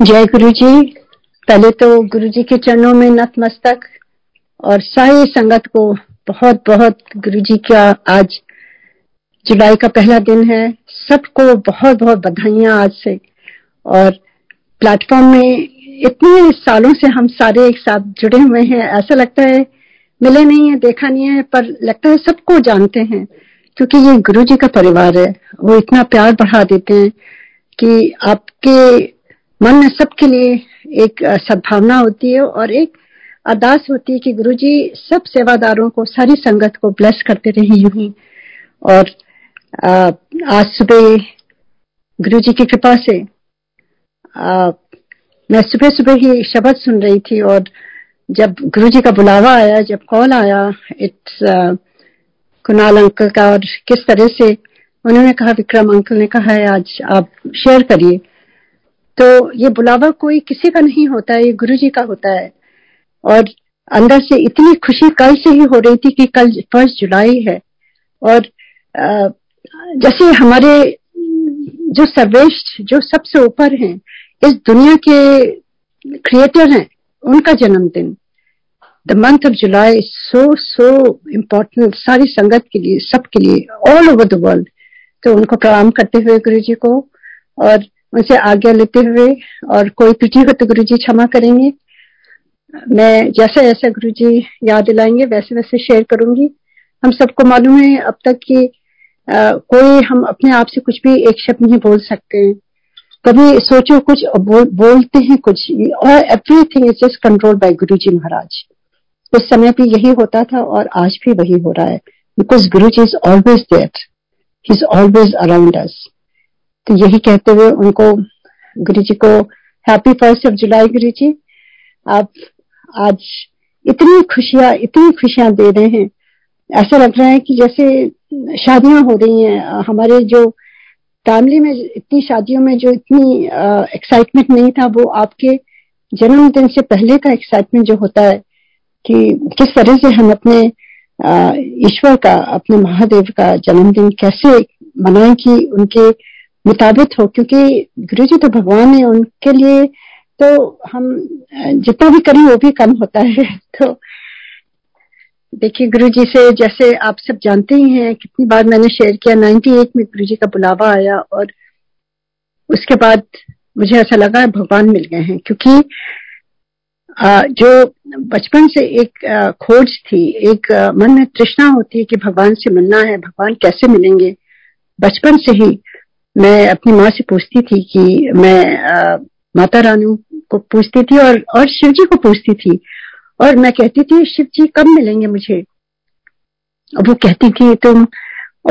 जय गुरु जी पहले तो गुरु जी के चरणों में नतमस्तक और सारी संगत को बहुत बहुत गुरु जी का आज जुलाई का पहला दिन है। सबको बहुत बहुत बधाइयाँ आज से। और प्लेटफॉर्म में इतने सालों से हम सारे एक साथ जुड़े हुए हैं। ऐसा लगता है मिले नहीं है, देखा नहीं है, पर लगता है सबको जानते हैं, क्योंकि ये गुरु जी का परिवार है। वो इतना प्यार बढ़ा देते हैं कि आपके मन में सबके लिए एक सद्भावना होती है और एक अरदास होती है कि गुरु जी सब सेवादारों को सारी संगत को ब्लेस करते रहे यूँ और आज सुबह गुरु जी की कृपा से आ, मैं सुबह सुबह ही शब्द सुन रही थी और जब गुरु जी का बुलावा आया जब कॉल आया इट्स कुणाल अंकल का और किस तरह से उन्होंने कहा विक्रम अंकल ने कहा है आज आप शेयर करिए। तो ये बुलावा कोई किसी का नहीं होता है, ये गुरु जी का होता है। और अंदर से इतनी खुशी कल से ही हो रही थी कि कल फ़र्स्ट जुलाई है। और जैसे हमारे जो सर्वेष्ठ जो सबसे ऊपर हैं, इस दुनिया के क्रिएटर हैं, उनका जन्मदिन। The month of July so so important सारी संगत के लिए, सबके लिए ऑल ओवर द वर्ल्ड तो उनको प्रणाम करते हुए गुरु जी को, और उनसे आज्ञा लेते हुए और कोई त्रुटि हो तो गुरु जी क्षमा करेंगे। मैं जैसे जैसे गुरु जी याद दिलाएँगे वैसे वैसे शेयर करूँगी। हम सबको मालूम है अब तक कि आ, कोई हम अपने आप से कुछ भी एक शब्द नहीं बोल सकते हैं। कभी सोचो कुछ बोल, बोलते हैं कुछ। और everything is just control by Guru ji Maharaj. उस समय भी यही होता था और आज भी वही हो रहा है। Because Guru ji is always there he is always around us तो यही कहते हुए उनको गुरु जी को हैप्पी फ़र्स्ट ऑफ़ जुलाई गुरु जी आप आज इतनी खुशियाँ इतनी खुशियाँ दे रहे हैं। ऐसा लग रहा है कि जैसे शादियाँ हो रही हैं, हमारे जो फैमिली में इतनी शादियों में जो इतनी एक्साइटमेंट नहीं था, वो आपके जन्मदिन से पहले का एक्साइटमेंट जो होता है कि किस तरह से हम अपने ईश्वर का, अपने महादेव का जन्मदिन कैसे मनाएँ कि उनके मुताबिक हो, क्योंकि गुरु जी तो भगवान है उनके लिए तो हम, जितना भी करें वो भी कम होता है। तो देखिए गुरु जी से जैसे आप सब जानते ही हैं, कितनी बार मैंने शेयर किया 98 में गुरु जी का बुलावा आया और उसके बाद मुझे ऐसा लगा भगवान मिल गए हैं, क्योंकि जो बचपन से एक खोज थी, एक मन में तृष्णा होती है कि भगवान से मिलना है, भगवान कैसे मिलेंगे। बचपन से ही मैं अपनी माँ से पूछती थी कि मैं आ, माता रानू को पूछती थी और और शिव जी को पूछती थी। और मैं कहती थी शिव जी कब मिलेंगे मुझे? वो कहती थी तुम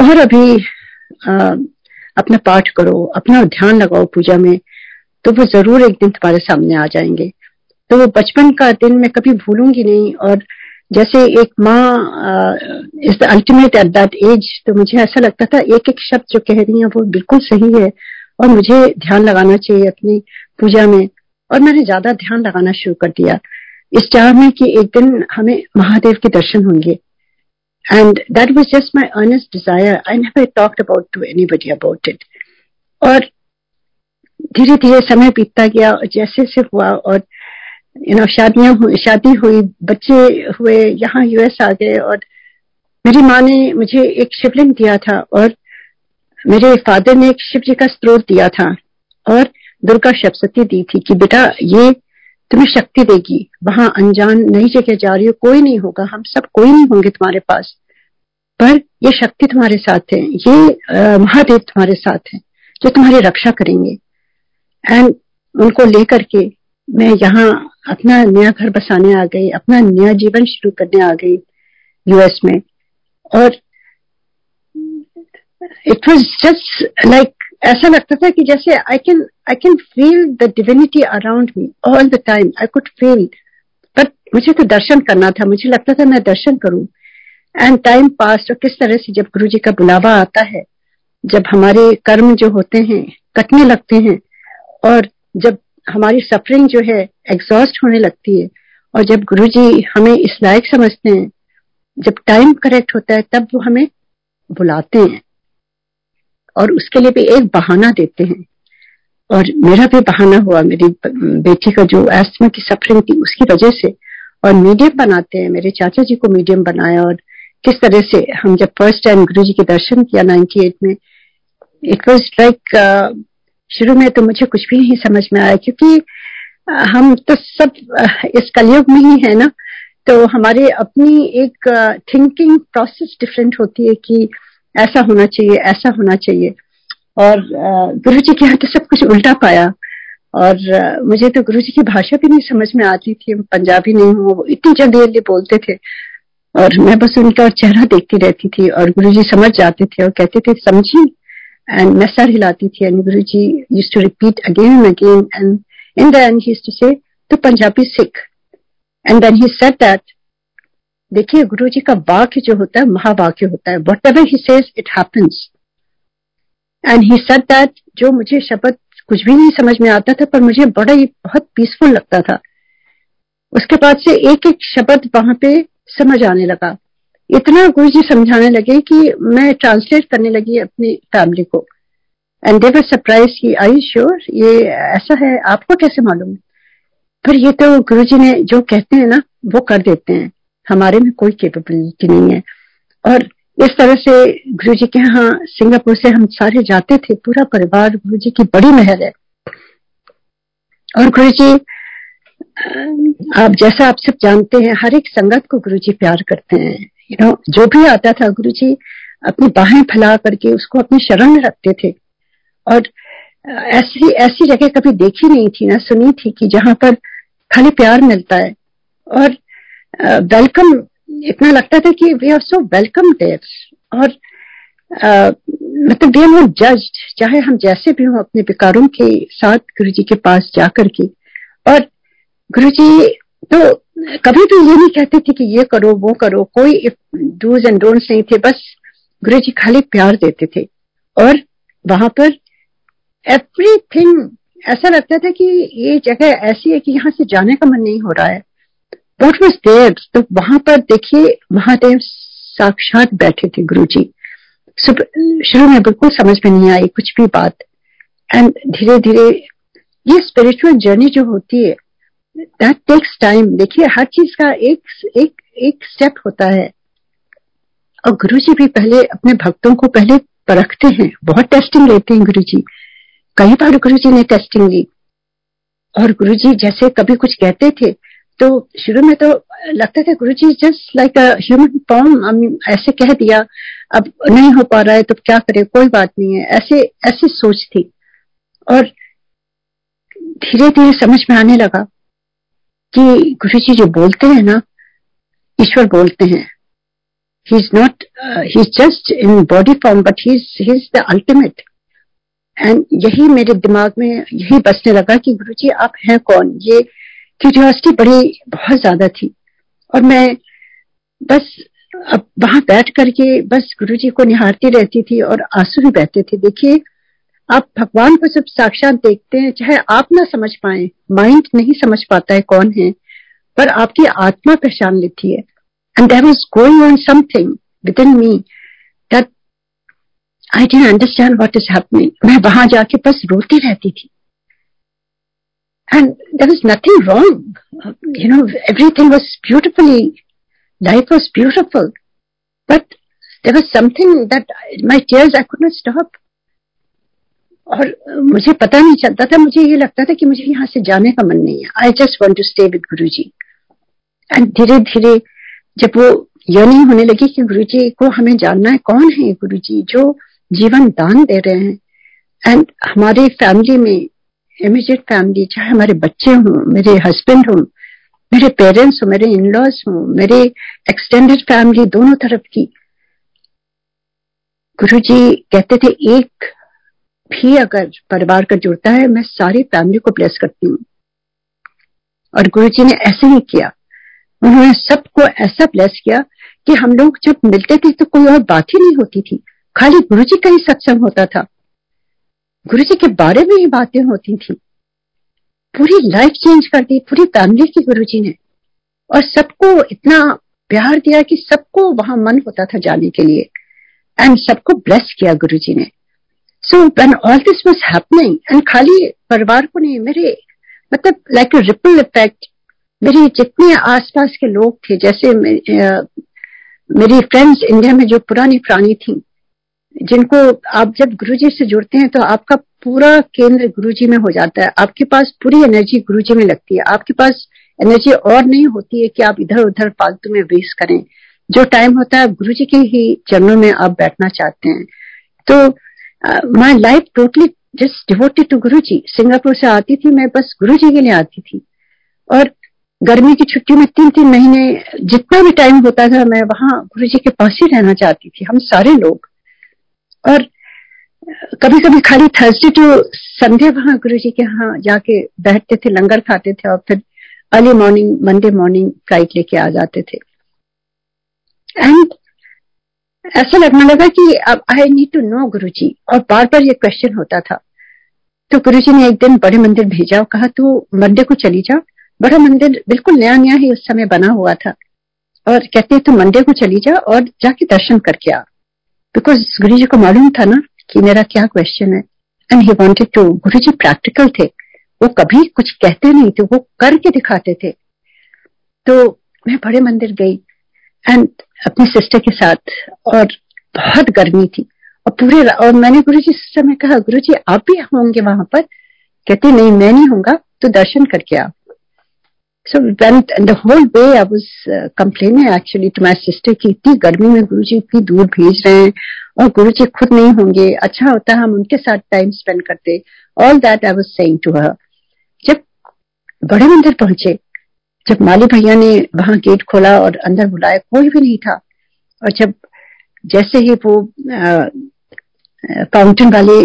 और अभी आ, अपना पाठ करो अपना ध्यान लगाओ पूजा में तो वो ज़रूर एक दिन तुम्हारे सामने आ जाएँगे। तो वो बचपन का दिन मैं कभी भूलूँगी नहीं और जैसे एक माँ is the ultimate at that age तो मुझे ऐसा लगता था, एक एक शब्द जो कह रही है, वो बिल्कुल सही है, और मुझे ध्यान लगाना चाहिए अपनी पूजा में, और मैंने ज़्यादा ध्यान लगाना शुरू कर दिया। इस चाह में कि एक दिन हमें महादेव के दर्शन होंगे। And that was just my earnest desire I never talked about to anybody about it और धीरे धीरे समय बीतता गया, और जैसे जैसे हुआ, और यू नो शादियाँ शादी हुई, बच्चे हुए, यहाँ यूएस आ गए और मेरी माँ ने मुझे एक शिवलिंग दिया था और मेरे फादर ने एक शिव जी का स्त्रोत दिया था और दुर्गा सप्तती दी थी कि बेटा ये तुम्हें शक्ति देगी। वहाँ अनजान नई जगह जा रही हो, कोई नहीं होगा, हम सब कोई नहीं होंगे तुम्हारे पास। पर ये शक्ति तुम्हारे साथ है, ये महादेव तुम्हारे साथ है, जो तुम्हारी रक्षा करेंगे। एंड उनको लेकर के मैं यहाँ अपना नया घर बसाने आ गई, अपना नया जीवन शुरू करने आ गई यूएस में। और इट वॉज़ जस्ट लाइक ऐसा लगता था कि जैसे I can I can feel the divinity around me all the time I could feel but मुझे तो दर्शन करना था, मुझे लगता था मैं दर्शन करूँ। एंड टाइम पास और किस तरह से जब गुरु जी का बुलावा आता है, जब हमारे कर्म जो होते हैं, कटने लगते हैं, और जब हमारी सफरिंग जो है एग्जॉस्ट होने लगती है। और जब गुरु जी हमें इस लायक समझते हैं, जब टाइम करेक्ट होता है, तब वो हमें बुलाते हैं। और उसके लिए भी एक बहाना देते हैं। और मेरा भी बहाना हुआ, मेरी बेटी का जो एस्थमा की सफरिंग थी, उसकी वजह से। और मीडियम बनाते हैं, मेरे चाचा जी को मीडियम बनाया। और किस तरह से हम जब फ़र्स्ट टाइम गुरु जी के दर्शन किया 98 में इट वॉज़ लाइक शुरू में तो मुझे कुछ भी नहीं समझ में आया, क्योंकि हम तो सब इस कलयुग में ही है ना तो हमारे अपनी एक थिंकिंग प्रोसेस डिफरेंट होती है कि ऐसा होना चाहिए, ऐसा होना चाहिए। और गुरु जी के यहाँ तो सब कुछ उल्टा पाया। और मुझे तो गुरु जी की भाषा भी नहीं समझ में आती थी पंजाबी नहीं हूँ वो इतनी जल्दी बोलते थे। और मैं बस उनका चेहरा देखती रहती थी और गुरु जी समझ जाते थे और कहते थे, समझी? मैं सर हिलाती थी and Guru ji used to repeat again and again and in the end to say तो Punjabi Sikh and then he said that देखिए गुरु जी का वाक्य जो होता है महावाक्य होता है whatever he says it happens and he said that जो मुझे शब्द कुछ भी नहीं समझ में आता था पर मुझे बड़ा ही बहुत पीसफुल लगता था उसके बाद से एक एक शब्द वहाँ पे समझ आने लगा इतना गुरु जी समझाने लगे कि मैं ट्रांसलेट करने लगी अपनी फैमिली को। एंड देवर सरप्राइज़ की आई श्योर ये ऐसा है, आपको कैसे मालूम? पर ये तो गुरु जी ने जो कहते हैं ना, वो कर देते हैं। हमारे में कोई कैपेबिलिटी नहीं है। और इस तरह से गुरु जी के यहाँ सिंगापुर से हम सारे जाते थे। पूरा परिवार गुरु जी की बड़ी महल है। और गुरु जी आप जैसा आप सब जानते हैं, हर एक संगत को गुरु जी प्यार करते हैं। यू नो जो भी आता था गुरु जी अपनी बाहें फैला करके उसको अपनी शरण में रखते थे। और ऐसी ऐसी जगह कभी देखी नहीं थी ना, सुनी थी कि जहाँ पर खाली प्यार मिलता है। और वेलकम इतना लगता था कि we are so welcome there और मतलब वी आर जज चाहे हम जैसे भी हों, अपने विकारों के साथ गुरु जी के पास जाकर के। और गुरु जी तो कभी भी ये नहीं कहते थे कि ये करो, वो करो। कोई डूज एंड डोंट्स नहीं थे, बस गुरु जी खाली प्यार देते थे। और वहाँ पर एवरीथिंग ऐसा लगता था कि ये जगह ऐसी है कि यहाँ से जाने का मन नहीं हो रहा है। वॉट वॉज़ देयर तो वहाँ पर देखिए, महादेव साक्षात बैठे थे गुरु जी शुरू में बिल्कुल समझ में नहीं आई कुछ भी बात। एंड धीरे धीरे ये स्पिरिचुअल जर्नी जो होती है दैट टेक्स टाइम देखिए, हर चीज़ का एक एक एक स्टेप होता है। और गुरु जी भी पहले अपने भक्तों को पहले परखते हैं। बहुत टेस्टिंग लेते हैं गुरु जी कई बार गुरु जी ने टेस्टिंग ली। और गुरु जी जैसे कभी कुछ कहते थे तो शुरू में तो लगता था Guru ji just like human form ऐसे कह दिया, अब नहीं हो पा रहा है तो क्या करे? कोई बात नहीं है। ऐसे, ऐसी सोच थी। और धीरे धीरे समझ में आने लगा। कि गुरु जी जो बोलते हैं ना, ईश्वर बोलते हैं। He is not he is just in body form but he is the ultimate and यही मेरे दिमाग में, यही बसने लगा कि गुरु जी आप हैं कौन? ये क्यूरियोसिटी बड़ी, बहुत ज़्यादा थी। और मैं बस अब वहाँ बैठ करके बस गुरु जी को निहारती रहती थी और आँसू भी बहते थे। देखिए आप भगवान को सिर्फ़ साक्षात देखते हैं, चाहे आप ना समझ पाए माइंड नहीं समझ पाता है कौन है, पर आपकी आत्मा पहचान लेती है। And there was going on something within me that I didn't understand what is है मैं वहाँ जाके बस रोती रहती थी। And there is nothing wrong you know everything was beautifully life was beautiful but there was something that my chair I could not stop और मुझे पता नहीं चलता था, मुझे ये लगता था कि मुझे यहाँ से जाने का मन नहीं है। I just want to stay with Guru ji and धीरे धीरे जब वो यर्निंग होने लगी कि गुरु जी को हमें जानना है, कौन है गुरु जी जो जीवन दान दे रहे हैं। एंड हमारी फैमिली में इमीडिएट फैमिली चाहे हमारे बच्चे हों, मेरे हस्बैंड हों, मेरे पेरेंट्स हो, मेरे इन लॉज हों, मेरे एक्सटेंडेड फैमिली दोनों तरफ़ की गुरु जी कहते थे, एक भी अगर परिवार का जुड़ता है, मैं सारी फैमिली को ब्लेस करती हूँ। और गुरु जी ने ऐसे ही किया। उन्होंने सबको ऐसा ब्लेस किया कि हम लोग जब मिलते थे तो कोई और बात ही नहीं होती थी। खाली गुरु जी का ही सत्संग होता था। गुरु जी के बारे में ही बातें होती थी। पूरी लाइफ चेंज कर दी, पूरी फैमिली की गुरु जी ने। और सबको इतना प्यार दिया कि सबको वहाँ मन होता था जाने के लिए। एंड सबको ब्लेस किया गुरु जी ने। So when all this was happening and खाली परिवार को नहीं, मेरे मतलब लाइक रिपल इफ़ेक्ट मेरे जितने आसपास के लोग थे, जैसे मेरी फ्रेंड्स इंडिया में जो पुरानी प्राणी थी, जिनको आप जब गुरुजी से जुड़ते हैं तो आपका पूरा केंद्र गुरुजी में हो जाता है। आपके पास पूरी एनर्जी गुरुजी में लगती है। आपके पास एनर्जी और नहीं होती है कि आप इधर उधर फालतू में वेस्ट करें। जो टाइम होता है गुरु के ही चरणों में आप बैठना चाहते हैं। तो my life totally just devoted to Guru ji Singapore से आती थी, मैं बस गुरु जी के लिए आती थी। और गर्मी की छुट्टी में तीन तीन महीने जितना भी टाइम होता था, मैं वहाँ गुरु जी के पास ही रहना चाहती थी, हम सारे लोग। और कभी कभी खाली थर्सडे टू संडे वहाँ गुरु जी के यहाँ जाके बैठते थे, लंगर खाते थे और फिर early morning Monday morning flight लेके आ जाते थे। एंड ऐसा लगने लगा कि अब आई नीड टू नो गुरु जी और बार बार ये क्वेश्चन होता था। तो गुरु जी ने एक दिन बड़े मंदिर भेजा और कहा, तू मंडे को चली जा। बड़ा मंदिर बिल्कुल नया नया ही उस समय बना हुआ था। और कहते तू मंडे को चली जा और जाके दर्शन करके आ। बिकॉज़ गुरु जी को मालूम था ना कि मेरा क्या क्वेश्चन है। And he wanted to Guru ji practical थे। वो कभी कुछ कहते नहीं थे, वो करके दिखाते थे। तो मैं बड़े मंदिर गई। एंड अपनी सिस्टर के साथ, और बहुत गर्मी थी। और पूरे और मैंने गुरु जी से मैं कहा गुरु जी आप भी होंगे वहाँ पर? कहते, नहीं, मैं नहीं हूँगा तो दर्शन करके आप so the whole way I was complaining actually to my sister की इतनी गर्मी में गुरु जी इतनी दूर भेज रहे हैं, और गुरु जी खुद नहीं होंगे। अच्छा होता, हम उनके साथ टाइम स्पेंड करते। All that I was saying to her जब बड़े मंदिर पहुँचे जब माली भैया ने वहाँ गेट खोला और अंदर बुलाया, कोई भी नहीं था। और जब जैसे ही वो फाउंटेन वाले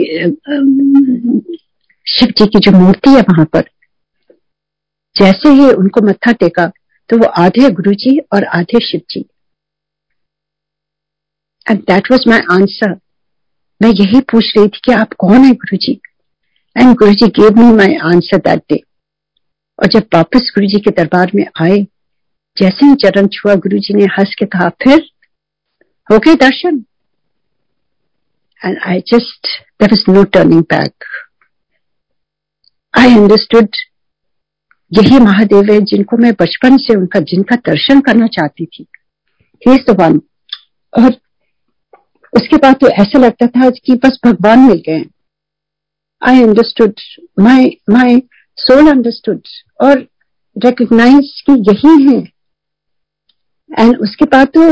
शिव जी की जो मूर्ति है वहाँ पर, जैसे ही उनको मत्था टेका तो वो आधे गुरु जी और आधे Shiv ji. And that was my answer मैं यही पूछ रही थी कि आप कौन है Guru ji and Guru ji gave me my answer that day और जब वापस गुरु जी के दरबार में आए, जैसे ही चरण छुआ गुरु जी ने हंस के कहा, फिर? हो गए दर्शन? And I just there is no turning back I understood यही महादेव है जिनको मैं बचपन से उनका, जिनका दर्शन करना चाहती थी। वन और उसके बाद तो ऐसा लगता था कि बस भगवान मिल गए I understood my my soul understood और रिकग्नाइज कि यही है। एंड उसके बाद तो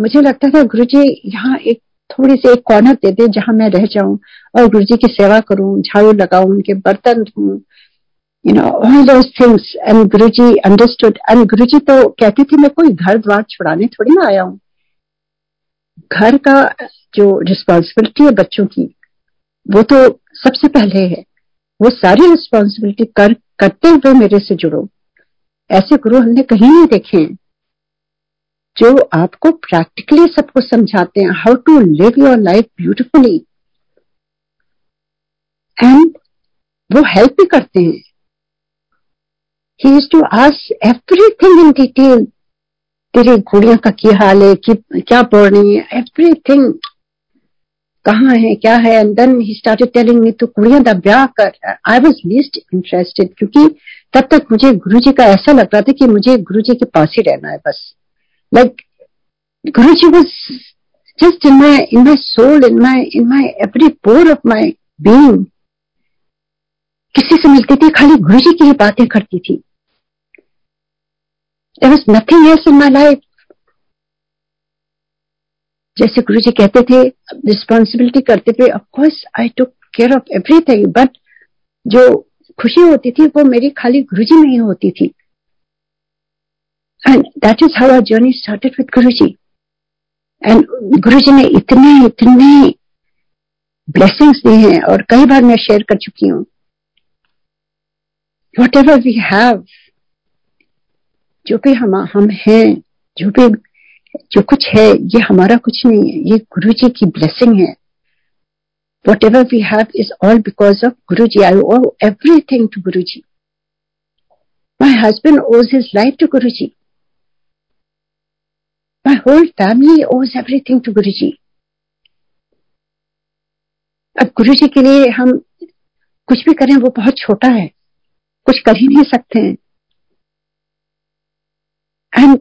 मुझे लगता था गुरु जी यहाँ एक थोड़ी सी एक कॉर्नर दे दे जहाँ मैं रह जाऊँ और गुरु जी की सेवा करूँ, झाड़ू लगाऊँ, उनके बर्तन धोऊं you know all those things and Guru ji understood and Guru ji तो कहते थे, मैं कोई घर द्वार छुड़ाने थोड़ी ना आया हूँ। घर का जो रिस्पॉन्सिबिलिटी है बच्चों की, वो तो सबसे पहले है। वो सारी रिस्पॉन्सिबिलिटी कर, करते हुए मेरे से जुड़ो। ऐसे गुरु हमने कहीं नहीं देखे हैं, जो आपको प्रैक्टिकली सबको समझाते हैं how to live your life beautifully and वो हेल्प भी करते हैं। He is to ask everything in detail तेरी गुड़िया का क्या हाल है, कि, क्या पढ़ रही है एवरीथिंग कहाँ है, क्या है and then he started telling me तो कुड़ियाँ दा ब्याह कर। आई वाज लीस्ट इंटरेस्टेड क्योंकि तब तक मुझे गुरु जी का ऐसा लग रहा था कि मुझे गुरु जी के पास ही रहना है बस। Like Guru ji was just in my in my soul in my in my every pore of my being किसी से मिलती थी, खाली गुरु जी की ही बातें करती थी। There was nothing else in my life. जैसे गुरु जी कहते थे रिस्पॉन्सिबिलिटी करते थे of course I took care of everything but जो खुशी होती थी, वो मेरी खाली गुरु जी में ही होती थी। And that is how our journey started with Guru ji and गुरु जी ने इतने इतने ब्लेसिंग्स दिए हैं, और कई बार मैं शेयर कर चुकी हूँ। वट एवर वी हैव जो भी हम हम हैं, जो भी जो कुछ है, ये हमारा कुछ नहीं है। ये गुरु जी की ब्लेसिंग है। Whatever we have is all because of Guru ji I owe everything to Guru ji my husband owes his life to Guru ji my whole family owes everything to Guru ji अब गुरु जी के लिए हम कुछ भी करें, वो बहुत छोटा है। कुछ कर ही नहीं सकते हैं। एंड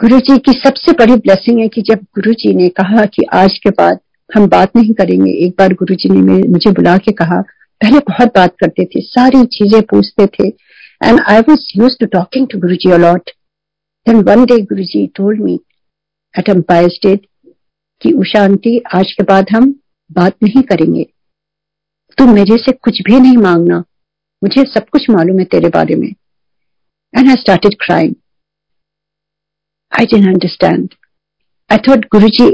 गुरु जी की सबसे बड़ी ब्लेसिंग है कि जब गुरु जी ने कहा कि आज के बाद हम बात नहीं करेंगे, एक बार गुरु जी ने मुझे बुला के कहा, पहले बहुत बात करते थे, सारी चीज़ें पूछते थे and I was used to talking to Guru ji a lot then one day Guru ji told me at Empire State कि आंटी, आज के बाद हम बात नहीं करेंगे। तू मेरे से कुछ भी नहीं मांगना। मुझे सब कुछ मालूम है तेरे बारे में. And I started crying I didn't understand I thought Guru ji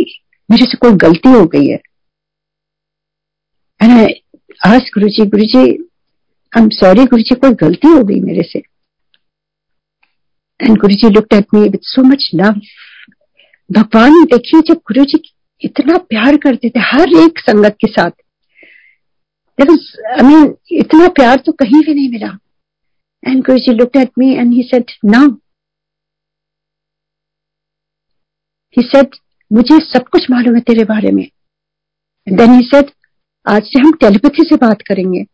मेरे से कोई गलती हो गई है. एंड आई आज गुरु ji Guru ji I am sorry गुरु जी कोई गलती हो गई मेरे से? And Guru ji look at me with so much love भगवान देखिए जब गुरु जी इतना प्यार करते थे, हर एक संगत के साथ। आई मीन इतना प्यार तो कहीं भी नहीं मिला। And Guru ji look at me and he said now he said मुझे सब कुछ मालूम है तेरे बारे में. देन ही सेड आज से हम टेलीपैथी से बात करेंगे.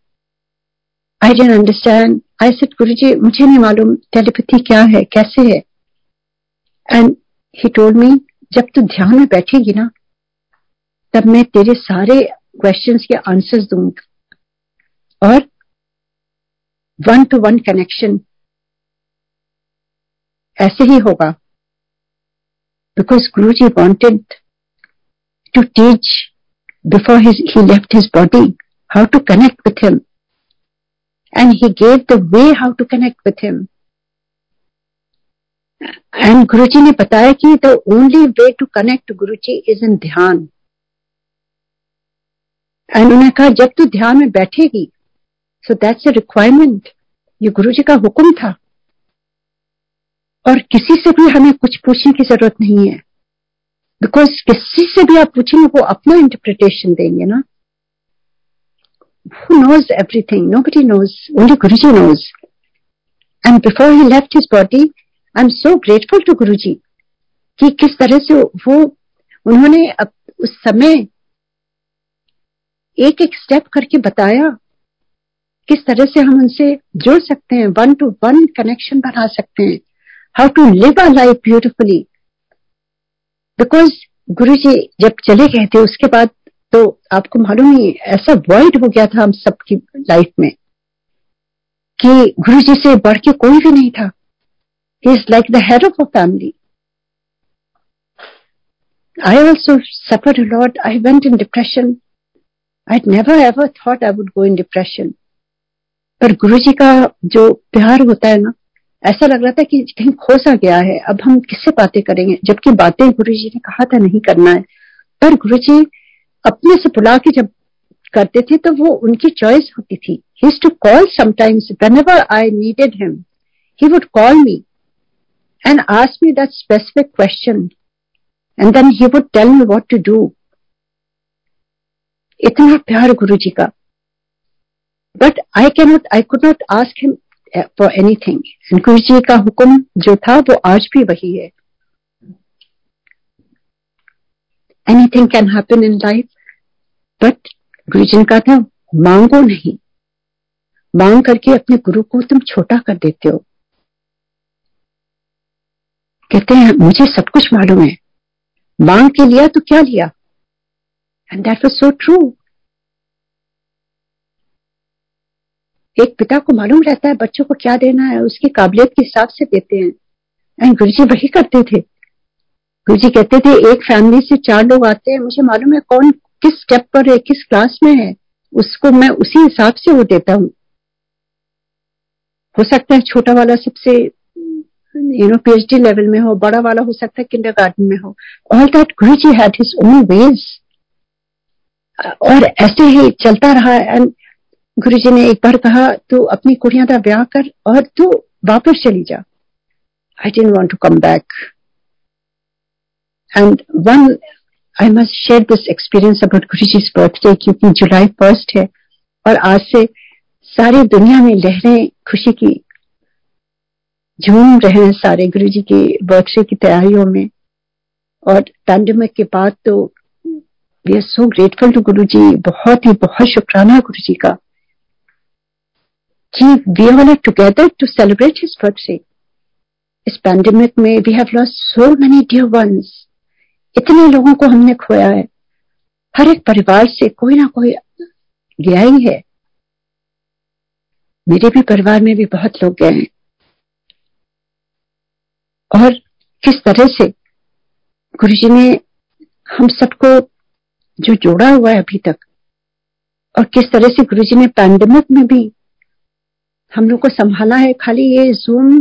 I didn't understand I said Guru ji मुझे नहीं मालूम टेलीपैथी क्या है, कैसे है? एंड ही टोल्ड मी जब तू ध्यान में बैठेगी ना, तब मैं तेरे सारे क्वेश्चंस के आंसर्स दूँगा और वन टू वन कनेक्शन ऐसे ही होगा। because Guru ji wanted to teach before he left his body how to connect with him and he gave the way how to connect with him and Guru ji ने बताया कि the only way to connect Guru ji is इन ध्यान and उन्होंने कहा जब तू ध्यान में बैठेगी सो दैट्स ए रिक्वायरमेंट ये गुरु जी का हुक्म था और किसी से भी हमें कुछ पूछने की ज़रूरत नहीं है। बिकॉज़ किसी से भी आप पूछेंगे, वो अपना इंटरप्रिटेशन देंगे ना। Who knows everything? Nobody knows. Only guruji knows. And before he left his body, i'm so grateful to guruji कि किस तरह से वो, उन्होंने उस समय एक एक स्टेप करके बताया किस तरह से हम उनसे जुड़ सकते हैं वन टू वन कनेक्शन बना सकते हैं। How to live a life beautifully because Guru ji जब चले गए थे, उसके बाद तो आपको मालूम ही, ऐसा वर्ल्ड हो गया था हम सबकी लाइफ में, कि गुरु जी से बढ़ के कोई भी नहीं था is like the head of a family I also suffered a lot. I went in depression. I'd never, ever thought I would go in depression. पर गुरु जी का जो प्यार होता है ना ऐसा लग रहा था कि कहीं खोसा गया है। अब हम किससे बातें करेंगे? जबकि बातें गुरु जी ने कहा था नहीं करना है। पर गुरु जी अपने से बुला के जब करते थे तो वो उनकी चॉइस होती थी। He to call sometimes when I needed him he would call me and ask me that specific question and then he would tell me what to do इतना प्यार गुरु जी का। But I cannot I could not ask him for anything Guru ji का हुक्म जो था वो आज भी वही है anything can happen in life but Guru ji कहा था मांगो नहीं मांग करके अपने गुरु को तुम छोटा कर देते हो कहते हैं मुझे सब कुछ मालूम है मांग के लिया तो क्या लिया and that was so true एक पिता को मालूम रहता है, बच्चों को क्या देना है, उसकी काबिलियत के हिसाब से देते हैं। एंड गुरु जी वही करते थे। गुरु जी कहते थे, एक फैमिली से चार लोग आते हैं, मुझे मालूम है कौन किस स्टेप पर है, किस क्लास में है, उसको मैं उसी हिसाब से वो देता हूँ। हो सकता है छोटा वाला सबसे यू नो पीएचडी लेवल में हो, बड़ा वाला हो सकता है किंडर गार्डन में हो। All that Guru ji had his own ways और ऐसे ही चलता रहा एंड गुरु जी ने एक बार कहा, तू अपनी कुड़िया का ब्याह कर और तू वापस चली जा। I didn't want to come back and one I must share this experience about Guru ji birthday क्योंकि जुलाई फ़र्स्ट है, और आज से सारी दुनिया में लहरें खुशी की, झूम रहे हैं सारे गुरु जी के बर्थडे की तैयारियों में। और पैंडमिक के बाद तो we are so grateful to Guru ji बहुत ही, बहुत शुक्राना गुरु जी का। जी we are together to celebrate his birthday इस पैंडेमिक में we have lost so many dear ones इतने लोगों को हमने खोया है। हर एक परिवार से कोई ना कोई गया ही है। मेरे भी परिवार में भी बहुत लोग गए हैं। और किस तरह से गुरु जी ने हम सबको जो जोड़ा हुआ है अभी तक, और किस तरह से गुरु जी ने पैंडमिक में भी हम लोग को संभाला है। खाली ये जूम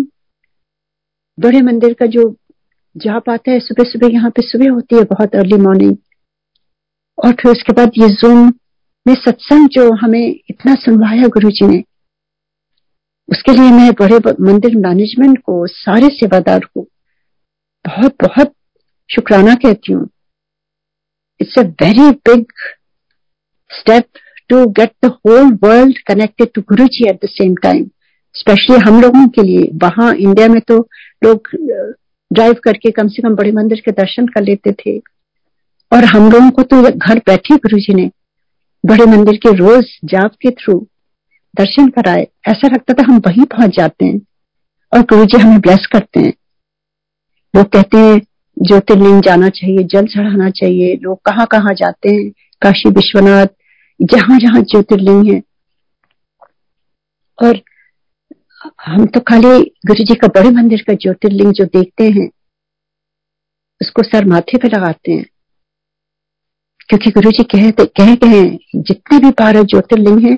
बड़े मंदिर का जो जा आता है, सुबह सुबह यहाँ पे सुबह होती है बहुत अर्ली मॉर्निंग और फिर उसके बाद ये जूम में सत्संग जो हमें इतना सुनवाया गुरु जी ने। उसके लिए मैं बड़े मंदिर मैनेजमेंट को, सारे सेवादार को बहुत बहुत शुक्राना कहती हूँ। It's a very big step get the whole world connected to Guru ji at the same time specially हम लोगों के लिए। वहाँ इंडिया में तो लोग ड्राइव करके कम से कम बड़े मंदिर के दर्शन कर लेते थे। और हम लोगों को तो घर बैठे गुरु जी ने बड़े मंदिर के रोज जाप के थ्रू दर्शन कराए। ऐसा लगता था हम वहीं पहुँच जाते हैं। और गुरु जी हमें ब्लेस करते हैं। लोग कहते हैं, ज्योतिर्लिंग जाना चाहिए, जल चढ़ाना चाहिए। लोग कहाँ कहाँ जाते हैं? काशी विश्वनाथ जहाँ जहाँ ज्योतिर्लिंग है। और हम तो खाली गुरु जी का बड़े मंदिर का ज्योतिर्लिंग जो देखते हैं, उसको सर माथे पे लगाते हैं। क्योंकि गुरु जी कहते कह गए हैं, जितने भी बारह ज्योतिर्लिंग हैं,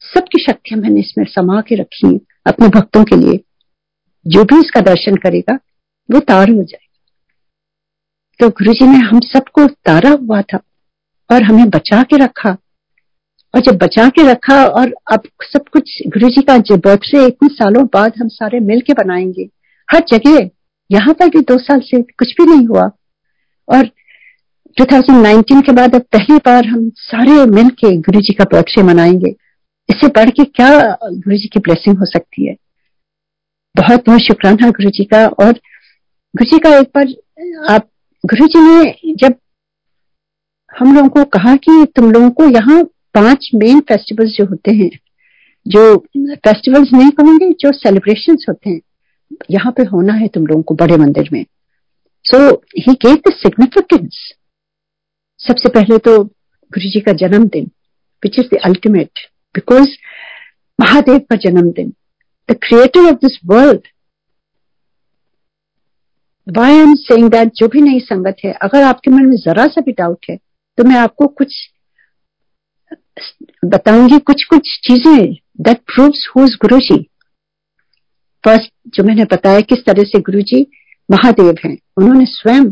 सबकी शक्तियाँ मैंने इसमें समा के रखी अपने भक्तों के लिए। जो भी इसका दर्शन करेगा, वो तार हो जाएगा। तो गुरु जी ने हम सबको तारा हुआ था और हमें बचा के रखा। और जब बचा के रखा और अब सब कुछ गुरु जी का जो बर्थडे इतने सालों बाद हम सारे मिल के बनाएँगे, हर जगह, यहाँ पर भी दो साल से कुछ भी नहीं हुआ। और 2019 के बाद अब पहली बार हम सारे मिल के गुरु जी का बर्थडे मनाएँगे। इससे बढ़ के क्या गुरु जी की ब्लेसिंग हो सकती है? बहुत बहुत शुक्राना गुरु जी का। और गुरु जी का एक बार, आप, गुरु जी ने जब हम लोगों को कहा कि तुम लोगों को यहाँ पाँच मेन फेस्टिवल्स जो होते हैं, जो फेस्टिवल्स नहीं कहूँगे जो सेलिब्रेशन होते हैं, यहाँ पे होना है तुम लोगों को बड़े मंदिर में। So he gave the significance सबसे पहले तो गुरु जी का जन्मदिन which is the ultimate because Mahadev का जन्मदिन। The creator of this world why am saying that जो भी नई संगत है, अगर आपके मन में जरा सा भी डाउट है तो मैं आपको कुछ बताऊँगी कुछ कुछ चीज़ें that proves whose Guru ji first जो मैंने बताया किस तरह से गुरु जी महादेव हैं, उन्होंने स्वयं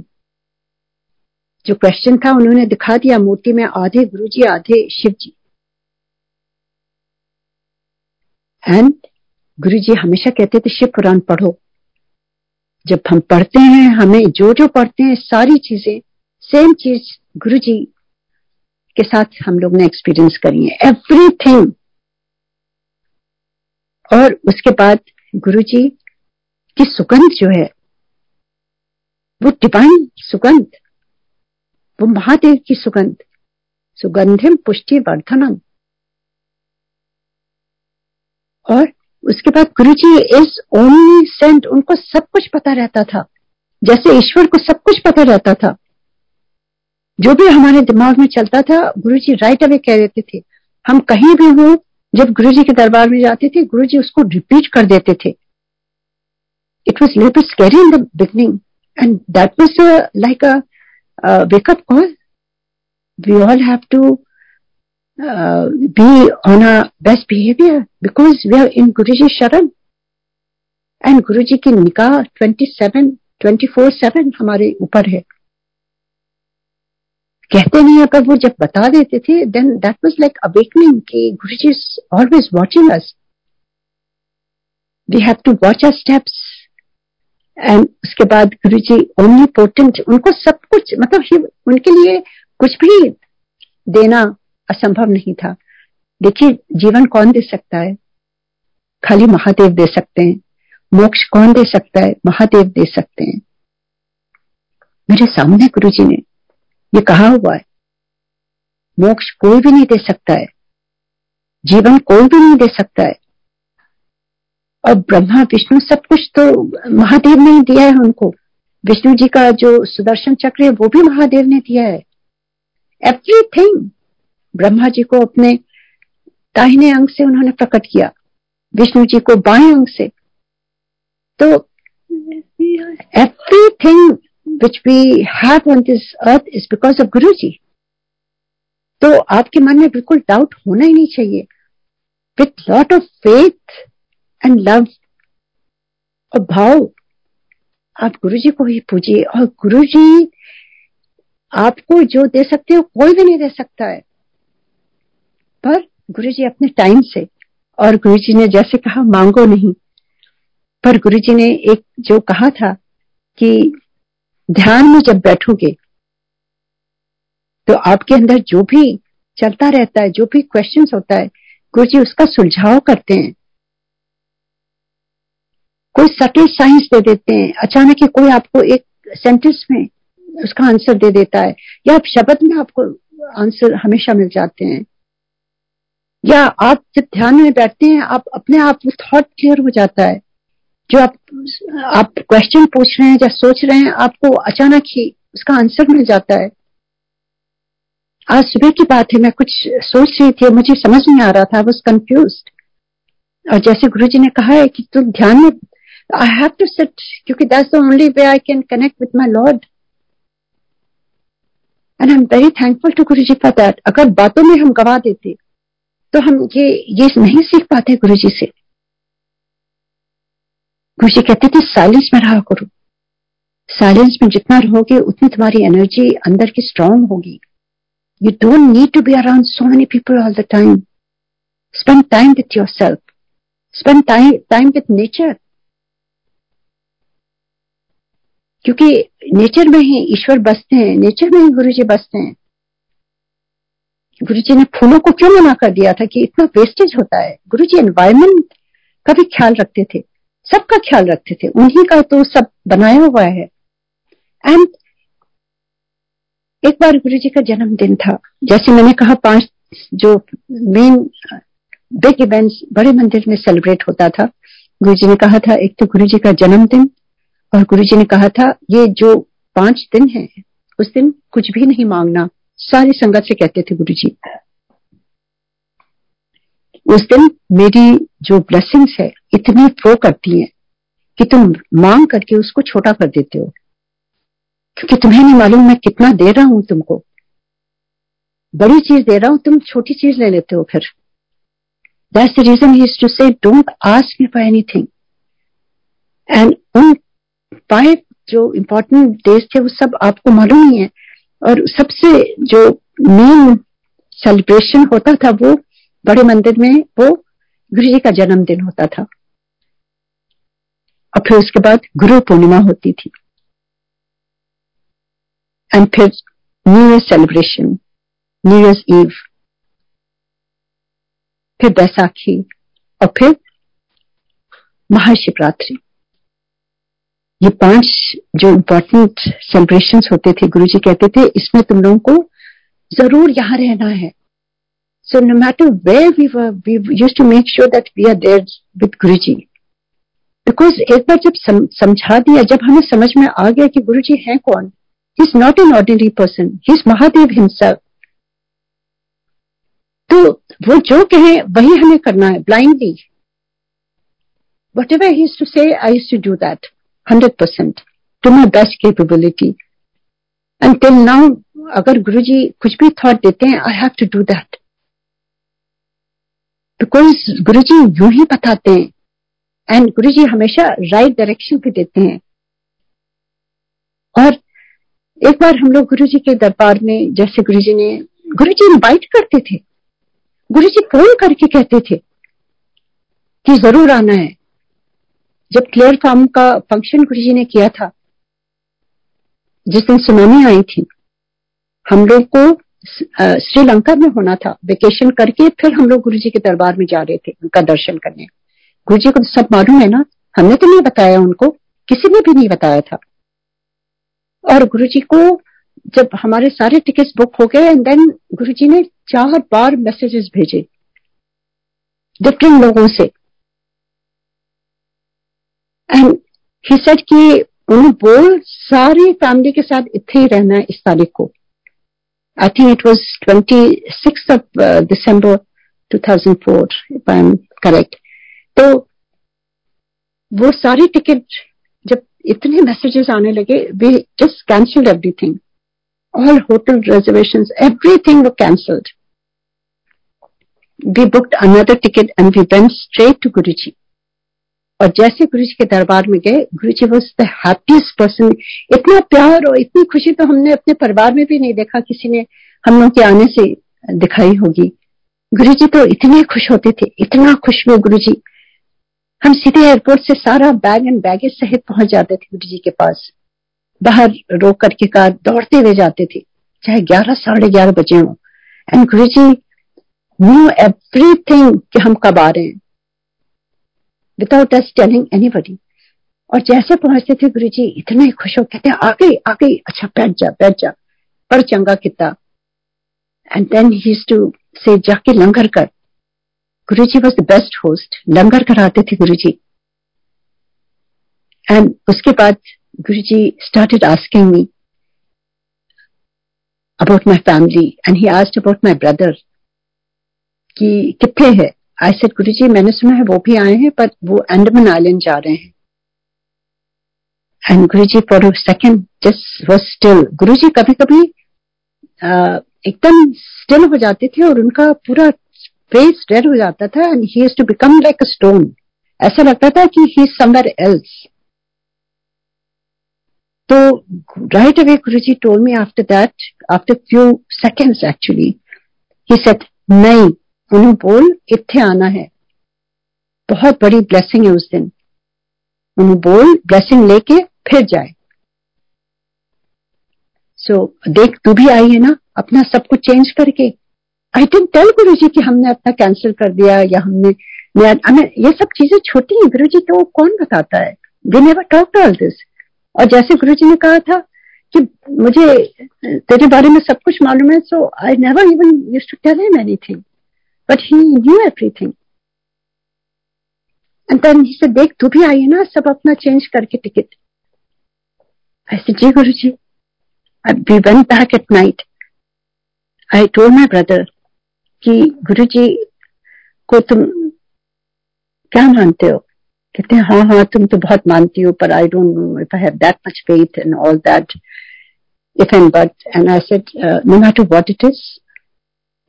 जो क्वेश्चन था, उन्होंने दिखा दिया मूर्ति में, आधे गुरु जी आधे शिव जी एंड गुरु जी हमेशा कहते थे, शिव पुराण पढ़ो। जब हम पढ़ते हैं, हमें जो जो पढ़ते हैं, सारी चीज़ें सेम चीज़ गुरु जी के साथ हम लोग ने एक्सपीरियंस करी है। एवरीथिंग और उसके बाद गुरु जी की सुगंध जो है, वो डिवाइन सुगंध, वो महादेव की सुगंध, सुगंधिम पुष्टि वर्धनम और उसके बाद Guru ji is only Saint उनको सब कुछ पता रहता था। जैसे ईश्वर को सब कुछ पता रहता था। जो भी हमारे दिमाग में चलता था गुरु जी राइट अवे कह देते थे। हम कहीं भी हो, जब गुरु जी के दरबार में जाते थे गुरु जी उसको रिपीट कर देते थे। It was little scary in the beginning and that was like wake up call we all have to be on a best behaviour because we are in Guru ji sharan and Guru ji की निकाह twenty seven twenty four seven हमारे ऊपर है। कहते नहीं है, पर वो जब बता देते थे then that was like awakening कि Guru ji always watching us we have to watch our steps and उसके बाद गुरु जी ओनली पोर्टेंट उनको सब कुछ मतलब उनके लिए कुछ भी देना असंभव नहीं था। देखिए, जीवन कौन दे सकता है? खाली महादेव दे सकते हैं। मोक्ष कौन दे सकता है? महादेव दे सकते हैं। मेरे सामने गुरु जी ने ये कहा हुआ है? मोक्ष कोई भी नहीं दे सकता है। जीवन कोई भी नहीं दे सकता है। और ब्रह्मा विष्णु सब कुछ तो महादेव ने ही दिया है उनको। विष्णु जी का जो सुदर्शन चक्र है वो भी महादेव ने दिया है। एवरीथिंग ब्रह्मा जी को अपने दाहिने अंग से उन्होंने प्रकट किया। विष्णु जी को बाएँ अंग से। तो everything which we have on this earth is because of Guru ji तो आपके मन में बिल्कुल डाउट होना ही नहीं चाहिए. With lot of faith and love और भाव, आप गुरु जी को ही पूजिए. और गुरु जी आपको जो दे सकते हो, कोई भी नहीं दे सकता है. पर गुरु जी अपने टाइम से, और गुरु जी ने जैसे कहा, मांगो नहीं. पर गुरु जी ने एक जो कहा था कि ध्यान में जब बैठोगे तो आपके अंदर जो भी चलता रहता है, जो भी क्वेश्चन होता है गुरु जी उसका सुलझाव करते हैं। कोई सटल साइंस दे देते हैं। अचानक ही कोई आपको एक सेंटेंस में उसका आंसर दे देता है, या आप शब्द में आपको आंसर हमेशा मिल जाते हैं। या आप जब ध्यान में बैठते हैं, आप अपने आप वो थॉट क्लियर हो जाता है। जो आप आप क्वेश्चन पूछ रहे हैं या सोच रहे हैं, आपको अचानक ही उसका आंसर मिल जाता है। आज सुबह की बात है, मैं कुछ सोच रही थी मुझे समझ नहीं आ रहा था वॉज़ कंफ्यूज और जैसे गुरु जी ने कहा है कि तुम ध्यान में आई हैव टू सेट क्योंकि that's the only way I can connect with my Lord and I am very thankful to Guru ji for that अगर बातों में हम गवा देते तो हम ये ये नहीं सीख पाते गुरु जी से। गुरु कहते थे, साइलेंस में रहा करो। साइलेंस में जितना रहोगे, उतनी तुम्हारी एनर्जी अंदर की स्ट्रांग होगी। You don't need to be around so many people all the time spend time with yourself spend time with nature क्योंकि नेचर में ही ईश्वर बसते हैं नेचर में ही गुरु जी बसते हैं। गुरु जी ने फूलों को क्यों मना कर दिया था कि इतना वेस्टेज होता है? गुरु जी एनवायरमेंट का भी ख्याल रखते थे। सबका ख्याल रखते थे। उन्हीं का तो सब बनाया हुआ है। एंड एक बार गुरु जी का जन्मदिन था। जैसे मैंने कहा, पाँच जो मेन बिग इवेंट्स बड़े मंदिर में सेलिब्रेट होता था। गुरु जी ने कहा था, एक तो गुरु जी का जन्मदिन और गुरु जी ने कहा था, ये जो पाँच दिन है, उस दिन कुछ भी नहीं मांगना। सारी संगत से कहते थे गुरु जी उस दिन मेरी जो ब्लेसिंग्स है, इतनी फ्लो करती हैं कि तुम मांग करके उसको छोटा कर देते हो। क्योंकि तुम्हें नहीं मालूम मैं कितना दे रहा हूँ तुमको। बड़ी चीज़ दे रहा हूँ, तुम छोटी चीज़ ले लेते हो फिर। That's the reason he to say don't ask me for anything and उन फाइव जो इम्पोर्टेंट डेज़ थे, वो सब आपको मालूम ही है। और सबसे जो मेन सेलिब्रेशन होता था, वो बड़े मंदिर में वो गुरु जी का जन्मदिन होता था। और फिर उसके बाद गुरु पूर्णिमा होती थी। एंड फिर new year celebration new year's eve फिर बैसाखी, और फिर महाशिवरात्रि। ये पाँच जो इम्पोर्टेंट सेलिब्रेशन होते थे गुरु जी कहते थे, इसमें तुम लोगों को ज़रूर यहाँ रहना है। So no matter where we we use to make sure that we are there with Guru ji because एक बार जब सम, समझा दिया जब हमें समझ में आ गया कि गुरु जी है कौन he is not an ordinary person he is Mahadev himself तो वो जो कहे वही हमें करना है blindly whatever he to say I to do that 100% to my best capability. Until now, अगर गुरुजी कुछ भी थॉट देते हैं I have to do that because Guruji यूँ ही बताते हैं। एंड गुरु जी हमेशा राइट डायरेक्शन भी देते हैं। और एक बार हम लोग गुरु जी के दरबार में, जैसे गुरु जी ने गुरु जी इन्वाइट करते थे। गुरु जी फ़ोन करके कहते थे कि ज़रूर आना है। जब क्लियर फार्म का फ़ंक्शन गुरु जी ने किया था, जिस दिन सुनामी आई थी, हम लोग को श्रीलंका में होना था। वेकेशन करके फिर हम लोग गुरु जी के दरबार में जा रहे थे, उनका दर्शन करने। गुरु जी को तो सब मालूम है ना? हमने तो नहीं बताया उनको। किसी ने भी नहीं बताया था। और गुरु जी को जब हमारे सारे टिकट्स बुक हो गए एंड देन गुरु जी ने चार बार मैसेजेस भेजे। डिफरेंट लोगों से। एंड ही सेड कि उन्हें बोल सारी फैमिली के साथ इतने ही रहना है इस तारीख को। I think it was twenty six of December 2004 if I am correct तो वो सारी टिकट जब इतने मैसेजेस आने लगे we just cancel everything all hotel reservations, everything were cancelled. We booked another ticket and we went straight to Guruji. और जैसे गुरु जी के दरबार में गए, Guru ji was the happiest person इतना प्यार और इतनी खुशी तो हमने अपने परिवार में भी नहीं देखा, किसी ने हम लोग के आने से दिखाई होगी। गुरु जी तो इतने खुश होते थे, इतना खुश हुए गुरु जी। हम सीधे एयरपोर्ट से सारा बैग एंड बैगेज सहित पहुँच जाते थे गुरु जी के पास। बाहर रोक करके कार दौड़ते हुए जाते थे, चाहे ग्यारह, साढ़े ग्यारह बजे हो। And Guru ji new everything कि हम कब आ रहे हैं। विदाउट एस टेलिंग एनी और जैसे पहुँचते थे गुरु जी इतने खुश हो कहते आ गई आ गई अच्छा बैठ जा बैठ जा। पर चंगा किता एंड देन ही टू से जाके लंगर कर। Guru ji was the best host langar कराते थे गुरु जी एंड उसके बाद Guru ji started asking me about my family and he asked about my brother कि कितने है? आई सेड गुरु जी मैंने सुना है वो भी आए हैं पर वो अंडमान आइलैंड जा रहे हैं. And Guru ji for second just was still Guru ji कभी कभी एकदम स्टिल हो जाते थे और उनका पूरा फेस रेड हो जाता था and he to become like a stone ऐसा लगता था कि he somewhere else So right away, Guruji told me after that, after few seconds actually, he said, नहीं उन्हें बोल इतने आना है। बहुत बड़ी ब्लेसिंग है उस दिन। उन्हें बोल ब्लेसिंग लेके फिर जाए। सो so, देख तू भी आई है ना? अपना सब कुछ चेंज करके। आई डेंट टेल गुरु जी कि हमने अपना कैंसिल कर दिया या हमने ये सब चीज़ें छोटी हैं। गुरु जी तो कौन बताता है? They never talk all this और जैसे गुरु जी ने कहा था कि मुझे तेरे बारे में सब कुछ मालूम है so I never even use to tell him anything but he knew everything and then he say देख तू भी आई है ना? सब अपना चेंज करके टिकट ऐसे जी Guru ji we went back at night I told my brother कि गुरु जी को तुम क्या मानते हो? कहते हैं हाँ हाँ तुम तो बहुत मानती हो पर I don't know if I have that much faith and all that if and but. And i said uh, no matter what it is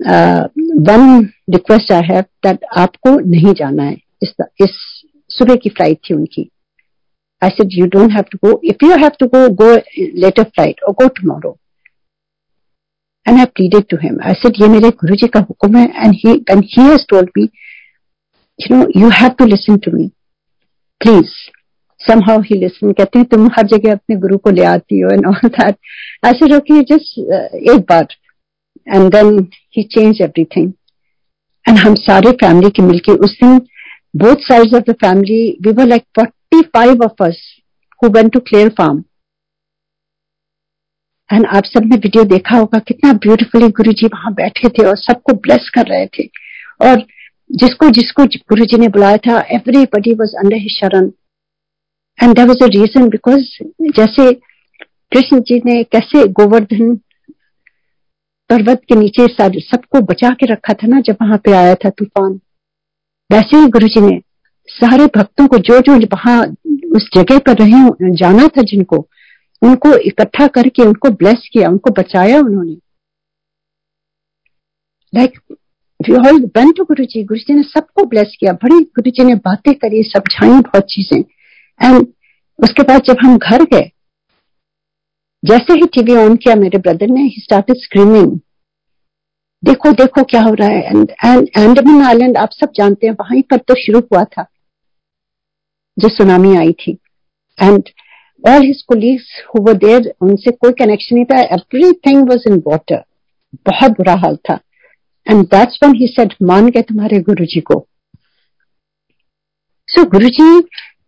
one request I have आपको नहीं जाना है इस इस सुबह की फ़्लाइट थी उनकी। I said you don't have to go if you have to go go later flight और go tomorrow and I pleaded to him I said ये मेरे गुरु जी का हुक्म है. And he has told me you know you have to listen to me please somehow he listen कहती हैं तुम हर जगह अपने गुरु को ले आती हो एंड ऑल दैट ऐसे जो कि जस्ट एक बार. And then he change everything and हम सारे फैमिली के मिलके उस दिन both sides of the family we were like forty five of us who went to clear farm and आप सबने वीडियो देखा होगा कितना ब्यूटीफुली गुरु जी वहाँ बैठे थे और सबको ब्लेस कर रहे थे। और जिसको जिसको गुरु जी ने बुलाया था every everybody was under his sharan and there was a reason because जैसे कृष्ण जी ने, कैसे गोवर्धन पर्वत के नीचे सबको बचा के रखा था ना, जब वहाँ पे आया था तूफ़ान। वैसे ही गुरु जी ने सारे भक्तों को जो जो वहाँ उस जगह पर रहे जाना था जिनको, उनको इकट्ठा करके, उनको ब्लेस किया, उनको बचाया उन्होंने। Like we to Guru ji Guru ji ने सबको ब्लेस किया। बड़ी गुरु जी ने बातें करी समझाई बहुत चीज़ें। एंड उसके बाद जब हम घर गए जैसे ही टीवी ऑन किया मेरे ब्रदर ने ही स्टार्टेड स्क्रीमिंग देखो देखो क्या हो रहा है एंड एंड एंडमन आइलैंड आप सब जानते हैं वहीं पर तो शुरू हुआ था जो सुनामी आई थी. And all his colleagues who were there उनसे कोई कनेक्शन नहीं था एवरीथिंग वाज इन वाटर बहुत बुरा हाल था. And that's when he said मान गए तुम्हारे गुरु जी को. सो so, गुरु जी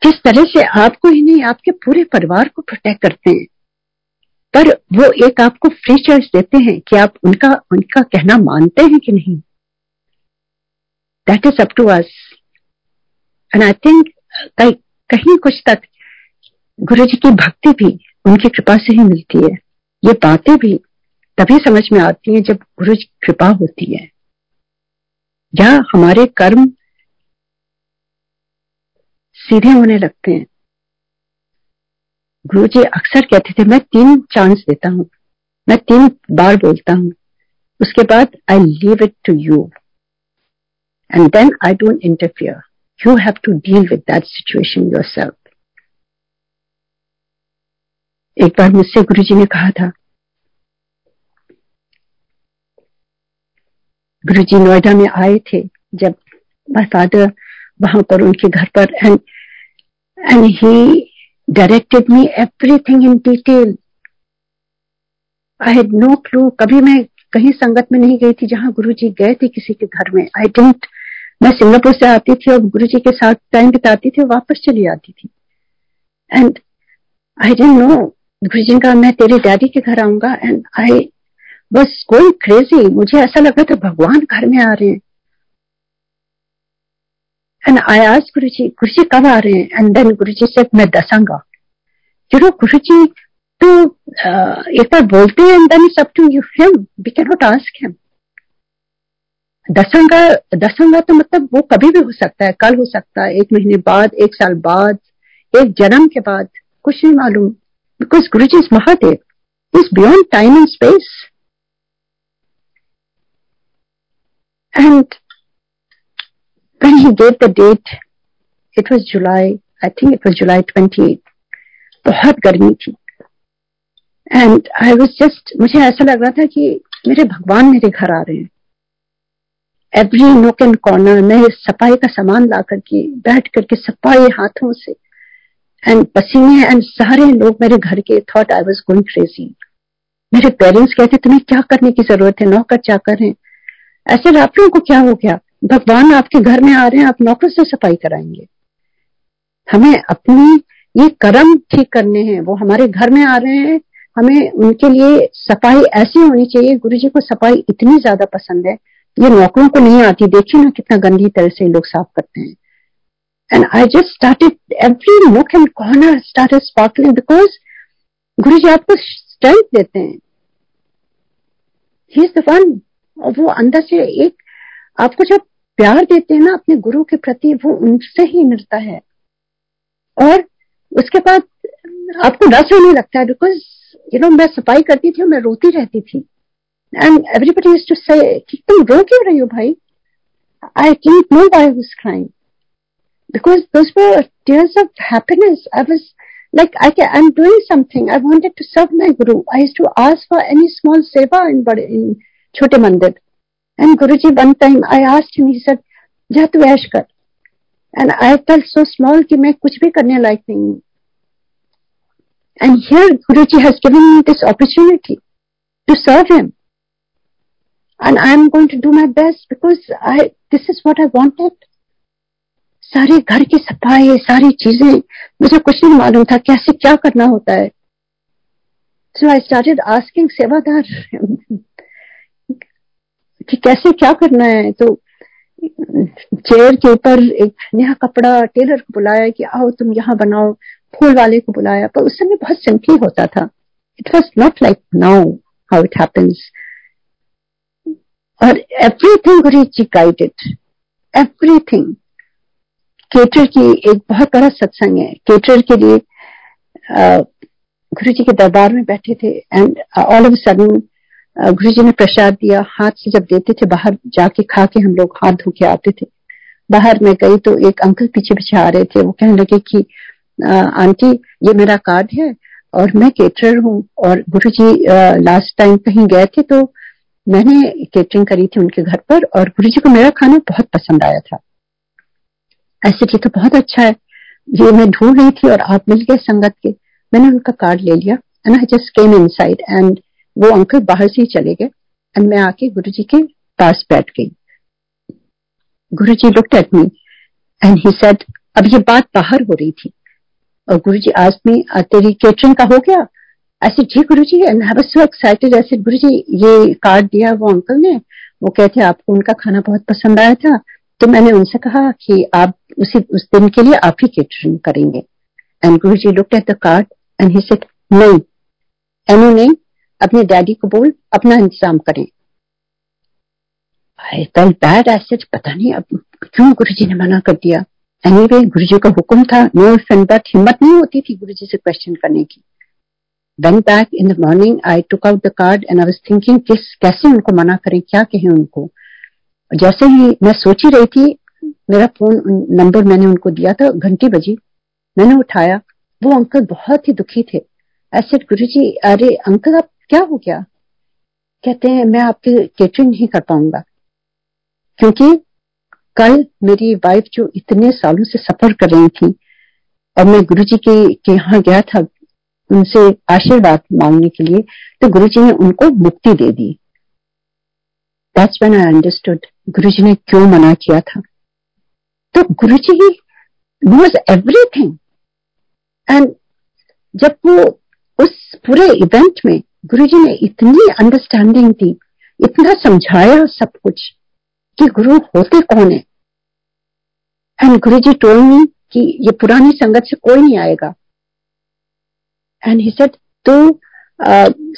किस तरह से आपको ही नहीं आपके पूरे परिवार को प्रोटेक्ट करते हैं. पर वो एक आपको फ्री चॉइस देते हैं कि आप उनका उनका कहना मानते हैं कि नहीं। That is up to us and I think कहीं कुछ तक गुरु जी की भक्ति भी उनकी कृपा से ही मिलती है। ये बातें भी तभी समझ में आती हैं जब गुरु जी कृपा होती है। या हमारे कर्म सीधे होने लगते हैं। गुरु जी अक्सर कहते थे, मैं तीन चांस देता हूँ। मैं तीन बार बोलता हूँ। उसके बाद I leave it to you and then I don't interfere you have to deal with that situation yourself एक बार मुझसे गुरु जी ने कहा था गुरु जी नोएडा में आए थे जब माई फादर वहाँ पर उनके घर पर and and he directed me everything in detail I had no clue कभी मैं कहीं संगत में नहीं गई थी जहाँ गुरु जी गए थे किसी के घर में. आई डेंट मैं सिंगापुर से आती थी और गुरु जी के साथ टाइम बिताती थी वापस चली आती थी. एंड आई डेंट नो गुरु जी का मैं तेरे डैडी के घर आऊँगा. एंड आई बस कोई क्रेजी मुझे ऐसा लगा था, भगवान घर में आ रहे हैं. आज गुरु जी गुरु जी कब हैं एंड देन गुरु जी से मैं दसांगा नो गुरु जी तो एक बार बोलते हैं एंड देन सब to you him we can not ask him दसंगा दसंगा तो मतलब वो कभी भी हो सकता है कल हो सकता है एक महीने बाद एक साल बाद एक जन्म के बाद कुछ नहीं मालूम because Guru ji is Mahadev is beyond time and space and when he gave the date, it was July, I think it was July 28. बहुत गर्मी थी एंड आई वॉज़ जस्ट मुझे ऐसा लग रहा था कि मेरे भगवान मेरे घर आ रहे हैं। एवरी नोक एंड कॉर्नर मैं सफ़ाई का सामान ला करके बैठ करके सफ़ाई हाथों से एंड पसीने एंड सारे लोग मेरे घर के thought I was going crazy मेरे पेरेंट्स कहते तुम्हें क्या करने की ज़रूरत है? नौकर चाकर हैं ऐसे रात्रों को क्या हो गया? भगवान आपके घर में आ रहे हैं, आप नौकर से सफ़ाई कराएँगे। हमें अपनी ये कर्म ठीक करने हैं, वो हमारे घर में आ रहे हैं, हमें उनके लिए सफ़ाई ऐसी होनी चाहिए, गुरु जी को सफ़ाई इतनी ज़्यादा पसंद है, ये नौकरों को नहीं आती, देखिए ना कितना गंदी तरह से लोग साफ़ करते हैं। And I just started every nook and corner started sparkling because Guru ji आपको स्ट्रेंथ देते हैं। ही इज़ द वन वो अंदर से एक, आपको जब प्यार देते हैं ना अपने गुरु के प्रति, वो उनसे ही मिलता है। और उसके बाद आपको डर से नहीं लगता है बिकॉज़ यू नो मैं सफ़ाई करती थी मैं रोती रहती थी। एंड एवरीबडी इज़ टू से तुम रो क्यों रही हो भाई? I kit no I was crying because those वो tears of happiness I was like I I am doing something I wanted to serve my Guru I to ask for any small seva in बड़े छोटे मंदिर And Guruji, one time I asked him, he said, जा तू ऐश कर and I felt so small कि मैं कुछ भी करने लायक नहीं हूँ। And here Guruji has given me this opportunity to serve him and I'm going to do my best because I this is what I wanted. सारे घर की सफ़ाई सारी चीज़ें मुझे कुछ नहीं मालूम था कैसे क्या करना होता है। सो आई स्टार्टेड आस्किंग सेवादार कि कैसे क्या करना है? तो चेयर के ऊपर एक नया कपड़ा टेलर को बुलाया कि आओ तुम यहाँ बनाओ, फूल वाले को बुलाया। पर उस समय बहुत सिंपली होता था। It was not like now how it happens और everything Guru ji guided everything cater की एक बहुत बड़ा सत्संग है। केटर के लिए गुरु जी के दरबार में बैठे थे। एंड ऑल ऑफ़ सडन गुरु जी ने प्रसाद दिया, हाथ से जब देते थे, बाहर जाके खा के हम लोग हाथ धो के आते थे। बाहर में गई तो एक अंकल पीछे पीछे आ रहे थे, वो कहने लगे कि आंटी, ये मेरा कार्ड है और मैं केटरर हूँ और गुरु जी लास्ट टाइम कहीं गए थे तो मैंने केटरिंग करी थी उनके घर पर और गुरु जी को मेरा खाना बहुत पसंद आया था। ऐसे थी तो बहुत अच्छा है। ये मैं ढूंढ रही थी और आप मिल गए संगत के। मैंने उनका कार्ड ले लिया। And I just came inside and वो अंकल बाहर से ही चले गए एंड मैं आके गुरु जी के पास बैठ गई। Guru ji looked at me and he said अब ये बात बाहर हो रही थी और गुरु जी आज में तेरी केटरिंग का हो गया? ऐसे जी गुरु जी सो एक्साइटेड ऐसे गुरु जी ये कार्ड दिया वो अंकल ने, वो कहते आपको उनका खाना बहुत पसंद आया था तो मैंने उनसे कहा कि आप उसी, उस दिन के लिए आप ही केटरिंग करेंगे. And Guru ji look at the card and he said नहीं. एनु नहीं अपने डैडी को बोल, अपना इंतज़ाम करें। आई बैड एसेट पता नहीं अब क्यों गुरु जी ने मना कर दिया? एनी वे गुरु जी का हुक्म था नो इफ़ हिम्मत नहीं होती थी गुरु जी से क्वेश्चन करने की। When back in the morning I took out the card and I was thinking किस, कैसे उनको मना करें, क्या कहें उनको? जैसे ही मैं सोच ही रही थी, मेरा फ़ोन नंबर मैंने उनको दिया था, घंटी बजी। मैंने उठाया, वो अंकल बहुत ही दुखी थे। ऐसे गुरु जी अरे अंकल आप क्या हो गया? कहते हैं मैं आपकी केटरिंग नहीं कर पाऊँगा। क्योंकि कल मेरी वाइफ जो इतने सालों से सफ़र कर रही थी और मैं गुरु जी के, के यहाँ गया था उनसे आशीर्वाद मांगने के लिए तो गुरु जी ने उनको मुक्ति दे दी। आई अंडरस्टूड गुरु जी ने क्यों मना किया था। तो गुरु जी नोज़ एवरीथिंग एंड जब वो उस पूरे इवेंट में गुरु जी ने इतनी अंडरस्टैंडिंग दी, इतना समझाया सब कुछ कि गुरु होते कौन है? एंड गुरु जी टोल मी कि ये पुरानी संगत से कोई नहीं आएगा। एंड ही सेड तो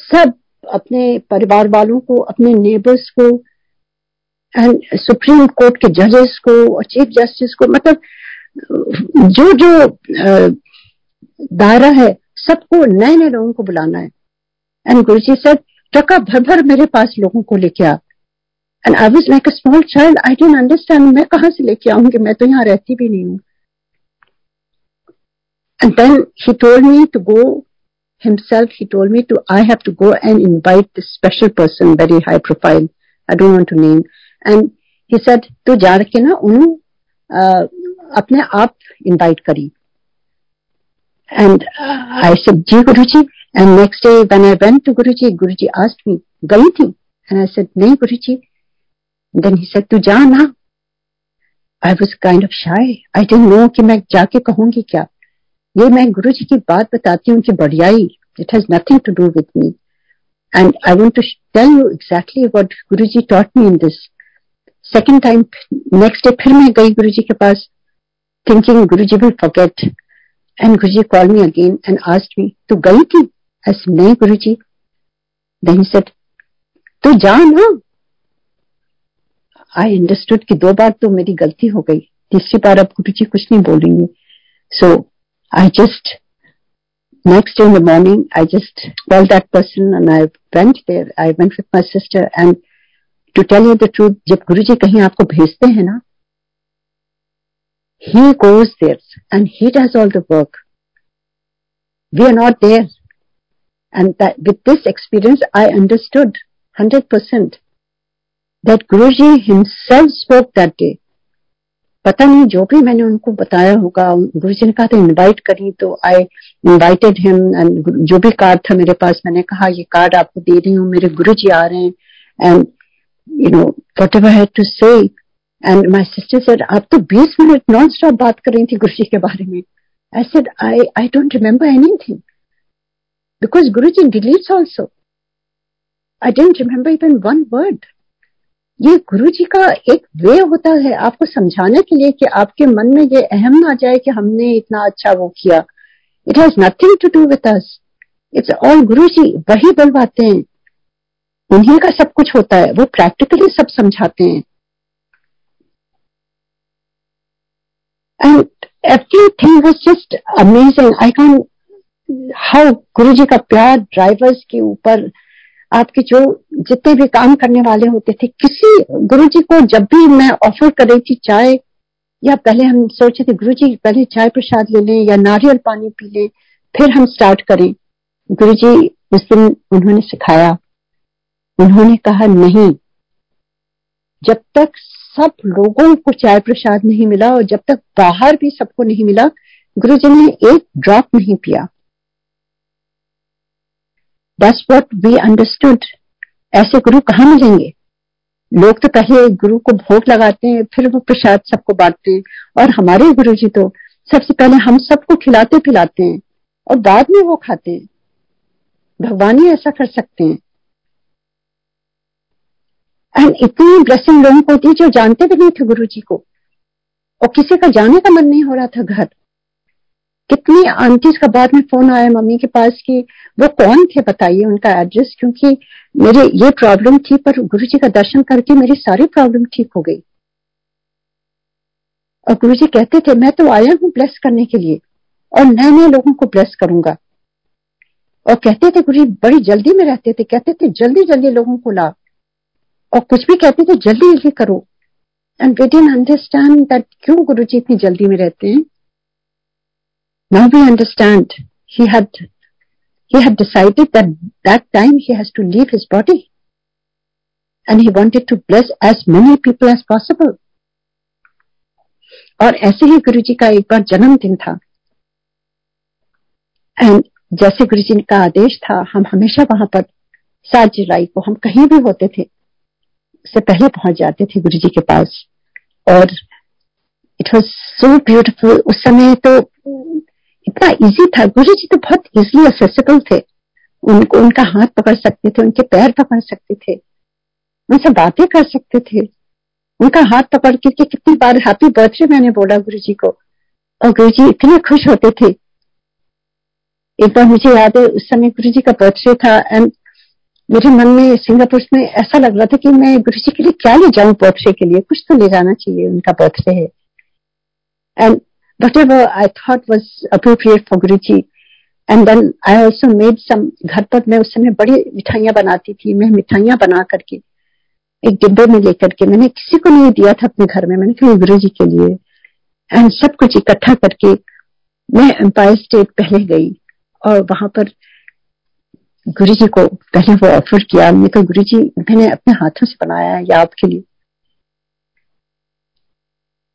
सब अपने परिवार वालों को, अपने नेबर्स को एंड सुप्रीम कोर्ट के जजेस को और चीफ जस्टिस को मतलब जो जो दायरा है, सबको नए नए लोगों को बुलाना है। एंड गुरु जी सर टका भर मेरे पास लोगों को लेके आ and I was like a small child I didn't understand मैं कहाँ से लेके आऊँगी मैं तो यहाँ रहती भी नहीं हूँ And then he told me to go himself, he told me to, I have to go and invite this special person, very high profile. I don't want to name. And he said, तो जा के ना उन्हें अपने आप invite करी जी Guru ji and next day when I went to Guru ji Guru ji asked me गई थी एंड आई सेड नहीं गुरु जी देन ही सेड तू जा ना आई वॉज़ काइंड ऑफ़ शाई आई डेंट नो कि मैं जाके कहूँगी क्या। ये मैं गुरु जी की बात बताती हूँ कि बढ़ियाई। It has nothing to do with me and I want to tell you exactly what Guru ji taught me in this second time next day फिर मैं गई गुरु जी के पास thinking Guru ji will forget and Guru ji call me again and asked me, तू गई थी? गुरु जी then set तू जा ना आई अंडरस्टूड कि दो बार तो मेरी गलती हो गई, तीसरी बार अब गुरु जी कुछ नहीं बोलेंगे. So I just next day in the morning I just call that person and I went there I went with my sister and to tell you the truth जब गुरु जी कहीं आपको भेजते हैं ना he goes there and he does all the work. We are not there. And that with this experience, I understood 100% that Guruji himself spoke that day. पता नहीं जो भी मैंने उनको बताया होगा गुरु जी ने कहा था इनवाइट करी तो आई इनवाइटेड हिम एंड जो भी कार्ड था मेरे पास मैंने कहा ये कार्ड आपको दे रही हूँ मेरे गुरु जी आ रहे हैं and you know whatever had to say and my sister said आप तो 20 मिनट नॉन स्टॉप बात कर रही थी गुरु जी के बारे में. I said I I don't remember anything because Guru ji deletes also I didn't remember even one word ये गुरु जी का एक वे होता है आपको समझाने के लिए कि आपके मन में ये अहम ना जाए कि हमने इतना अच्छा वो किया। It has nothing to do with us it's all Guru ji वही बुलवाते हैं। उन्हीं का सब कुछ होता है। वो प्रैक्टिकली सब समझाते हैं। And everything was just amazing I can how Guru ji का प्यार ड्राइवर्स के ऊपर आपके जो जितने भी काम करने वाले होते थे, किसी गुरु जी को जब भी मैं ऑफ़र कर रही थी चाय, या पहले हम सोचे थे गुरु जी पहले चाय प्रसाद ले लें या नारियल पानी पी लें, फिर हम स्टार्ट करें। गुरु जी उस दिन उन्होंने सिखाया। उन्होंने कहा, नहीं, जब तक सब लोगों को चाय प्रसाद नहीं मिला और जब तक बाहर भी सबको नहीं मिला गुरु जी ने एक ड्रॉप नहीं पिया। That's what we understood. ऐसे गुरु कहाँ मिलेंगे? लोग तो पहले गुरु को भोग लगाते हैं, फिर वो प्रसाद सबको बांटते हैं। और हमारे गुरु जी तो सबसे पहले हम सबको खिलाते पिलाते हैं और बाद में वो खाते हैं। भगवान ही ऐसा कर सकते हैं। एंड इतनी ब्लेसिंग लोगों को थी जो जानते भी नहीं थे गुरु जी को। और किसी का जाने का मन नहीं हो रहा था घर। कितनी आंटीज का बाद में फ़ोन आया मम्मी के पास कि वो कौन थे बताइए उनका एड्रेस क्योंकि मेरे ये प्रॉब्लम थी, पर गुरु जी का दर्शन करके मेरी सारी प्रॉब्लम ठीक हो गई। और गुरु जी कहते थे, मैं तो आया हूँ ब्लेस करने के लिए, और नए नए लोगों को ब्लेस करूँगा। और कहते थे गुरु जी बड़ी जल्दी में रहते थे। कहते थे जल्दी जल्दी लोगों को ला और कुछ भी कहते तो जल्दी जल्दी करो। And we didn't understand that क्यों गुरु जी इतनी जल्दी में रहते हैं? Now we understand he had he had decided that that time he has to leave his body. And he wanted to bless as many people as possible. और ऐसे ही गुरु जी का एक बार जन्मदिन था। एंड जैसे गुरु जी का आदेश था, हम हमेशा वहाँ पर सात जुलाई को, हम कहीं भी होते थे। से पहले पहुँच जाते थे गुरु जी के पास। और इट वॉज़ सो ब्यूटिफुल उस समय तो इतना इजी था। गुरु जी तो बहुत इजिली असेसिबल थे। उनको, उनका हाथ पकड़ सकते थे, उनके पैर पकड़ सकते थे। उनसे बातें कर सकते थे। उनका हाथ पकड़ के कितनी बार हैप्पी बर्थडे मैंने बोला गुरु जी को। और गुरु जी इतने खुश होते थे। एक बार मुझे याद है, उस समय गुरु जी का बर्थडे था एंड मेरे मन में सिंगापुर में ऐसा लग रहा था कि मैं गुरु जी के लिए क्या ले जाऊँ बर्थडे के लिए? कुछ तो ले जाना चाहिए, उनका बर्थडे है। And whatever I thought was appropriate for Guru ji and then I also made some घर पर मैं उस समय बड़ी मिठाइयाँ बनाती थी, मैं मिठाइयाँ बना करके, एक डिब्बे में लेकर के, मैंने किसी को नहीं दिया था अपने घर में, मैंने कहा गुरु जी के लिए। एंड सब कुछ इकट्ठा करके मैं एम्पायर स्टेट पहले गई, और वहाँ पर गुरु जी को पहले वो ऑफ़र किया। मैंने कहा गुरु जी मैंने अपने हाथों से बनाया है आपके लिए।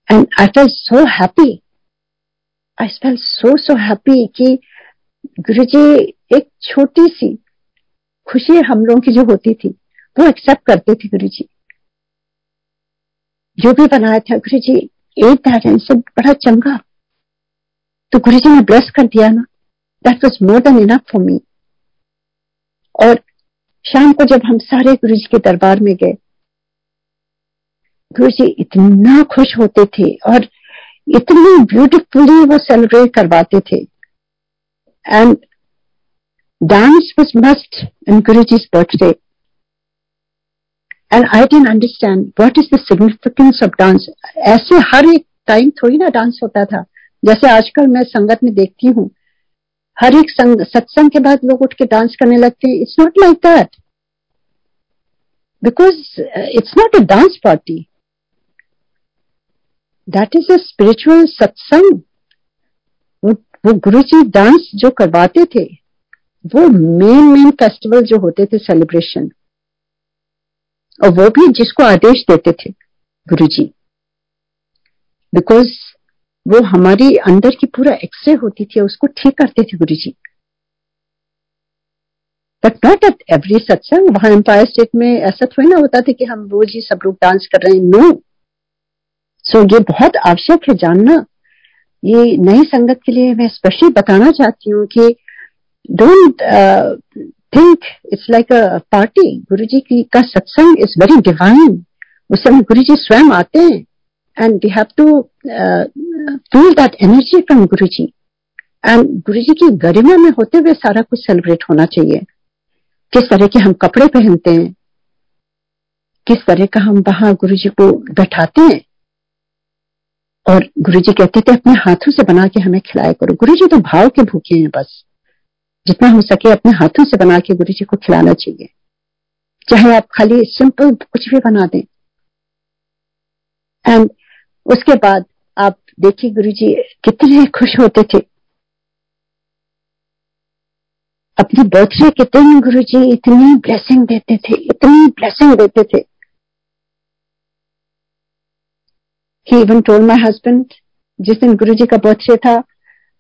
And I felt so happy I felt so so happy कि गुरु जी एक छोटी सी खुशी हम लोगों की जो होती थी, वो एक्सेप्ट करते थे गुरु जी जो भी बनाया था गुरु जी एक से बड़ा चंगा। तो गुरु जी ने ब्लेस कर दिया ना। That was more than enough for me और शाम को जब हम सारे गुरु जी के दरबार में गए गुरु जी इतना खुश होते थे और इतनी ब्यूटिफुली वो सेलिब्रेट करवाते थे। And dance was must in Guru ji birthday and I didn't understand what is the significance of dance ऐसे हर एक टाइम थोड़ी ना डांस होता था। जैसे आजकल मैं संगत में देखती हूँ हर एक संग सत्संग के बाद लोग उठ के डांस करने लगते हैं। It's not like that because it's not a dance party that is a spiritual satsang वो, वो गुरु जी डांस जो करवाते थे वो मेन मेन फेस्टिवल जो होते थे सेलिब्रेशन और वो भी जिसको आदेश देते थे गुरु जी बिकॉज़ वो हमारी अंदर की पूरा एक्सरे होती थी उसको ठीक करते थे Guru ji but not at every satsang वहाँ एम्पायर स्टेट में ऐसा थोड़ी ना होता था कि हम रोज ही सब लोग डांस कर रहे हैं। नो सो so, ये बहुत आवश्यक है जानना। ये नई संगत के लिए मैं स्पेशली बताना चाहती हूँ कि don't think it's like a party Guru ji की का सत्संग इज़ वेरी डिवाइन उस समय गुरु जी स्वयं आते हैं। And we have to uh, feel that energy from Guruji. And Guru ji की गरिमा में होते हुए सारा कुछ सेलिब्रेट होना चाहिए किस तरह के हम कपड़े पहनते हैं किस तरह का हम वहाँ गुरु जी को बैठाते हैं? और गुरु जी कहते थे अपने हाथों से बना के हमें खिलाया करो। गुरु जी तो भाव के भूखे हैं बस। जितना हो सके अपने हाथों से बना के गुरु जी को खिलाना चाहिए। चाहे आप खाली सिंपल कुछ भी बना दें। एंड उसके बाद देखिए गुरु जी कितने खुश होते थे। अपनी बर्थडे के दिन गुरु जी इतनी ब्लेसिंग देते थे, इतनी ब्लेसिंग देते थे। He even told my husband जिस दिन गुरु जी का बर्थडे था,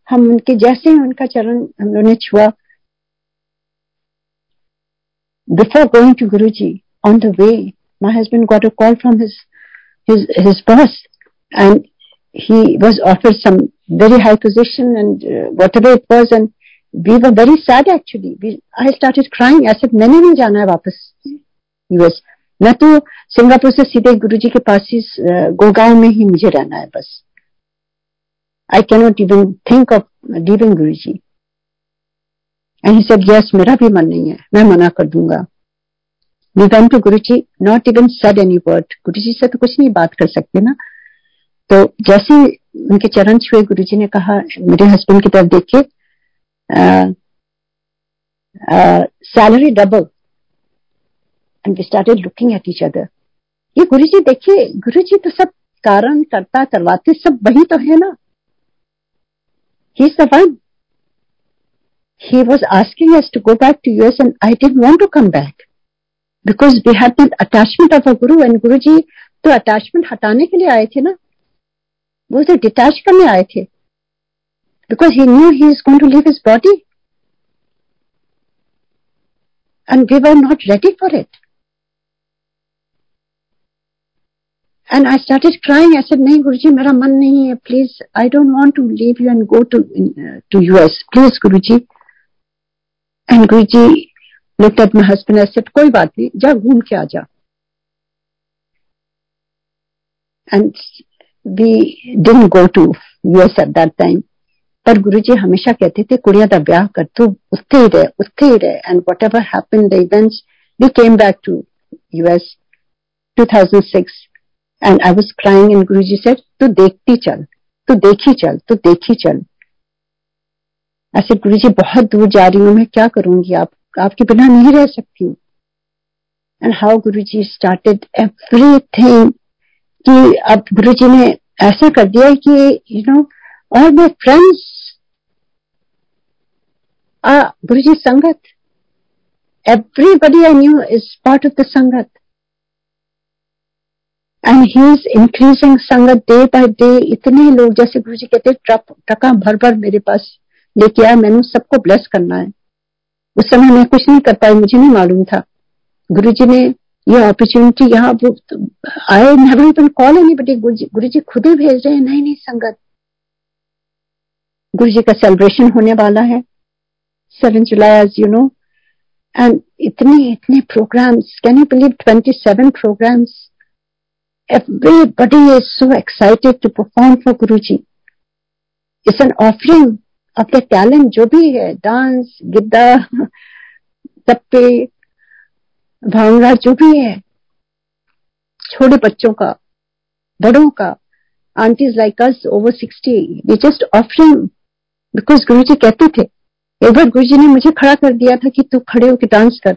हम उनके जैसे ही उनका चरण हम लोगों ने छुआ। Before going to Guru ji on the way my husband got a call from his his his boss, and he was offered some very high position and uh, whatever it was and we were very sad actually I started crying ऐसे मैंने नहीं जाना है वापस US मैं तो Singapore से सीधे गुरु जी के पास ही गोगांव में ही मुझे रहना है बस। I cannot even think of leaving Guru ji and he said yes मेरा भी मन नहीं है। मैं मना कर दूँगा। We went to Guru ji not even said any word Guru ji से तो कुछ नहीं बात कर सकते ना। तो जैसे उनके चरण छुए गुरु जी ने कहा, मेरे हस्बैंड की तरफ़ देख salary double and we started looking at each other ये गुरु जी देखिए गुरु जी तो सब कारण करता करवाते, सब वही तो है ना? He is he was asking us to go back to US and I didn't want to come back. Because we had that attachment of a guru. And गुरु जी तो अटैचमेंट हटाने के लिए आए थे ना? वो तो डिटैच करने आए थे। Because he knew he is going to leave his body and we were not ready for it and I start is crying ऐसे नहीं गुरु जी मेरा मन नहीं है please I don't want to leave you and go to to you please Guru ji and Guru ji look at my husband said कोई बात नहीं, जा घूम के आ जा. And we didn't go to US at that time. पर गुरुजी हमेशा कहते थे, कुड़िया का ब्याह कर तू उत्थे ही रहे उत्थे ही रहे. And whatever happen the events we came back to US 2006 and I was crying and Guru ji set तू देखती चल, तू देखी चल, तू देखी चल. ऐसे गुरु जी बहुत दूर जा रही हूँ, मैं क्या करूँगी? आप, आपके बिना नहीं रह सकती and how Guru ji started everything कि अब गुरु जी ने ऐसा कर दिया कि you know all my friends Guru ji sangat. Everybody I knew is part of the Sangat. And he is increasing sangat day by day इतने लोग, जैसे गुरु जी कहते ट्रक, ट्रका भर भर मेरे पास लेके आया मैंने सबको ब्लेस करना है। उस समय मैं कुछ नहीं कर पाई, मुझे नहीं मालूम था। गुरु जी ने ये अपॉर्चुनिटी यहाँ आए never even call any but Guru ji खुद ही भेज रहे हैं, नहीं नहीं, संगत। गुरु जी का सेलिब्रेशन होने वाला है seven July as you know and इतने इतने programs can you believe twenty seven programs Everybody is so excited to perform for Guruji. It's an offering of the talent, जो भी है डांस गिद्दा तप्पे जो भी है, छोटे बच्चों का, बड़ों का aunties like us over sixty just offering because Guru ji कहते थे, एक बार गुरु जी ने मुझे खड़ा कर दिया था कि तू खड़े होकर डांस कर।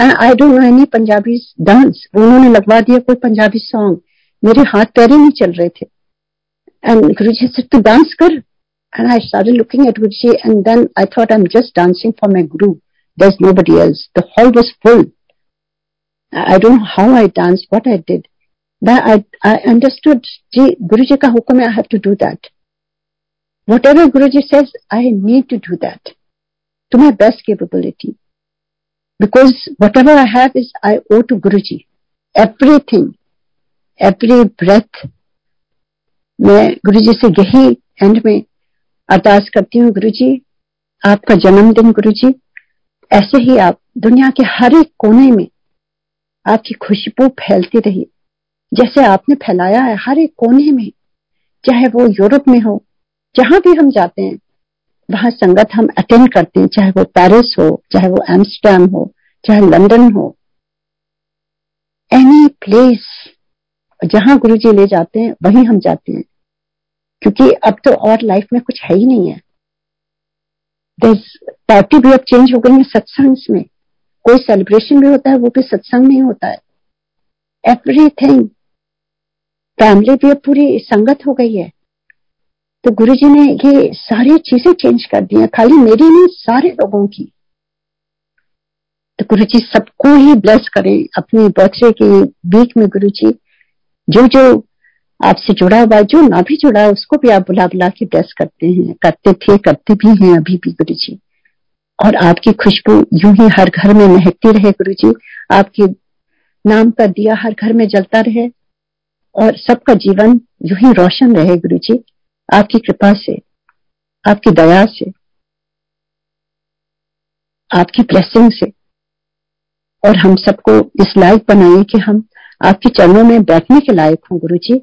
And I don't know any Punjabi dance उन्होंने लगवा दिया कोई पंजाबी सॉन्ग मेरे हाथ पैर नहीं चल रहे थे। एंड गुरु जी से तू डांस कर। And I started looking at Guru ji and then I thought I am just dancing for my Guru there's nobody else. The hall was full. I don't know how I danced, what I did. But I, I understood, Ji, Guruji ka hukum I have to do that. Whatever Guruji says, I need to do that to my best capability. Because whatever I have is I owe to Guruji. Everything. Every breath मैं गुरु जी से यही and में अरदास करती हूँ गुरु जी आपका जन्मदिन गुरु जी ऐसे ही आप दुनिया के हर एक कोने में आपकी खुशबू फैलती रही। जैसे आपने फैलाया है हर एक कोने में, चाहे वो यूरोप में हो, जहाँ भी हम जाते हैं, वहाँ संगत हम अटेंड करते हैं, चाहे वो पेरिस हो, चाहे वो एम्स्टर्डम हो, चाहे लंदन हो। एनी प्लेस जहाँ गुरु जी ले जाते हैं, वहीं हम जाते हैं। क्योंकि अब तो और लाइफ में कुछ है ही नहीं है। पार्टी भी अब चेंज हो गई है सत्संग में। कोई सेलिब्रेशन भी होता है, वो भी सत्संग में होता है। एवरीथिंग फैमिली भी पूरी संगत हो गई है। तो गुरु जी ने ये सारी चीज़ें चेंज कर दी खाली मेरी नहीं, सारे लोगों की। तो गुरु जी सबको ही ब्लेस करें, अपने बर्थडे के वीक में गुरु जी जो जो आपसे जुड़ा हुआ जो ना भी जुड़ा है, उसको भी आप बुला बुला के ब्लेस करते हैं, करते थे, करते भी हैं, अभी भी गुरु जी और आपकी खुशबू यूँ ही हर घर में महकती रहे गुरु जी आपके नाम का दिया हर घर में जलता रहे और सबका जीवन यूँ ही रोशन रहे गुरु जी आपकी कृपा से, आपकी दया से, आपकी ब्लेसिंग से। और हम सबको इस लायक बनाइए कि हम आपके चरणों में बैठने के लायक हों गुरु जी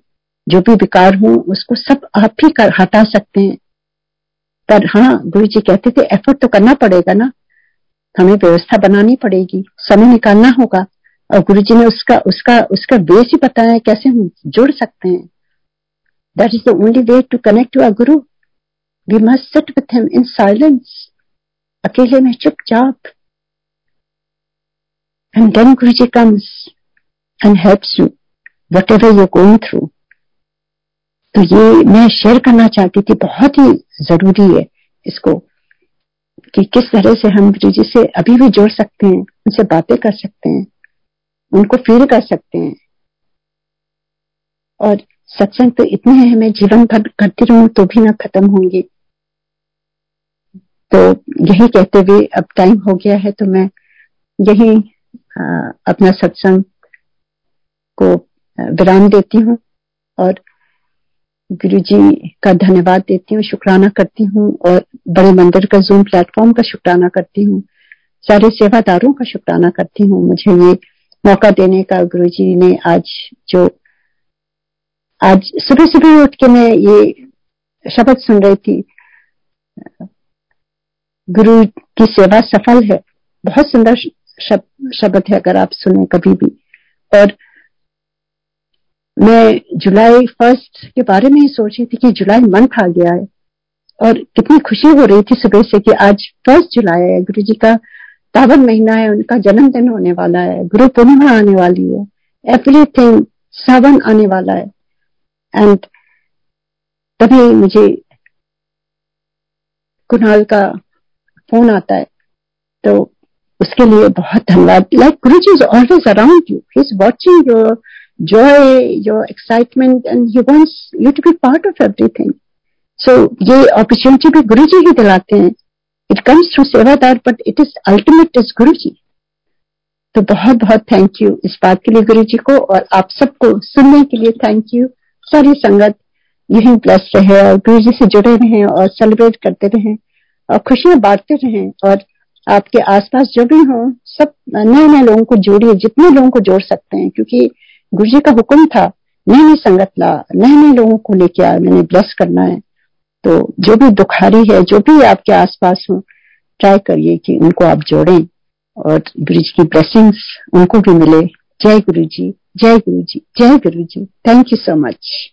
जो भी विकार हो, उसको सब आप ही कर हटा सकते हैं। पर हाँ गुरु जी कहते थे एफर्ट तो करना पड़ेगा ना। हमें व्यवस्था बनानी पड़ेगी। समय निकालना होगा। और गुरु जी ने उसका उसका उसका बेस ही बताया कैसे हम जुड़ सकते हैं। That is the only way to connect to a Guru we must sit with him in silence अकेले में चुपचाप। And then Guru ji comes and helps you whatever you going through तो ये मैं शेयर करना चाहती थी, बहुत ही ज़रूरी है इसको, कि किस तरह से हम गुरु जी से अभी भी जोड़ सकते हैं, उनसे बातें कर सकते हैं, उनको फील कर सकते हैं। और सत्संग तो इतने हैं, मैं जीवन भर करती रहूँ तो भी ना खत्म होंगे। तो यही कहते हुए अब टाइम हो गया है तो मैं यही अपना सत्संग को विराम देती हूँ। और गुरु जी का धन्यवाद देती हूँ, शुक्राना करती हूँ और बड़े मंदिर का जूम प्लेटफॉर्म का शुक्राना करती हूँ। सारे सेवादारों का शुक्राना करती हूँ। मुझे ये मौका देने का गुरु जी ने आज जो, आज सुबह सुबह उठ के मैं ये शब्द सुन रही थी। गुरु की सेवा सफल है। बहुत सुंदर शब्द है अगर आप सुने कभी भी। और मैं जुलाई फ़र्स्ट के बारे में ही सोच रही थी कि जुलाई मंथ आ गया है और कितनी खुशी हो रही थी सुबह से कि आज फ़र्स्ट जुलाई है। गुरु जी का तावन महीना है, उनका जन्मदिन होने वाला है, गुरु पूर्णिमा आने वाली है एवरीथिंग सावन आने वाला है। एंड तभी मुझे कुणाल का फ़ोन आता है तो उसके लिए बहुत धन्यवाद। Like Guru ji is always around you is watching your joy, your excitement, and he wants you to be part of everything. So ये opportunity भी गुरु जी ही दिलाते हैं। It comes through sevadar but it is ultimate is Guru ji तो बहुत बहुत thank you इस बात के लिए गुरु जी को और आप सबको सुनने के लिए थैंक यू सारी संगत यही ब्लेस रहे और गुरु जी से जुड़े रहें और सेलिब्रेट करते रहें और खुशियाँ बांटते रहें और आपके आसपास जो भी हों सब नए नए लोगों को जोड़िए जितने लोगों को जोड़ सकते हैं क्योंकि गुरु जी का हुक्म था नई नई संगत ला नए नए लोगों को लेके आ, मैंने ब्लेस करना है। तो जो भी दुखारी है, जो भी आपके आसपास हो ट्राई करिए कि उनको आप जोड़ें। और गुरु जी की ब्लेसिंग्स उनको भी मिले। जय गुरु जी जय गुरु जी जय Guru ji thank you so much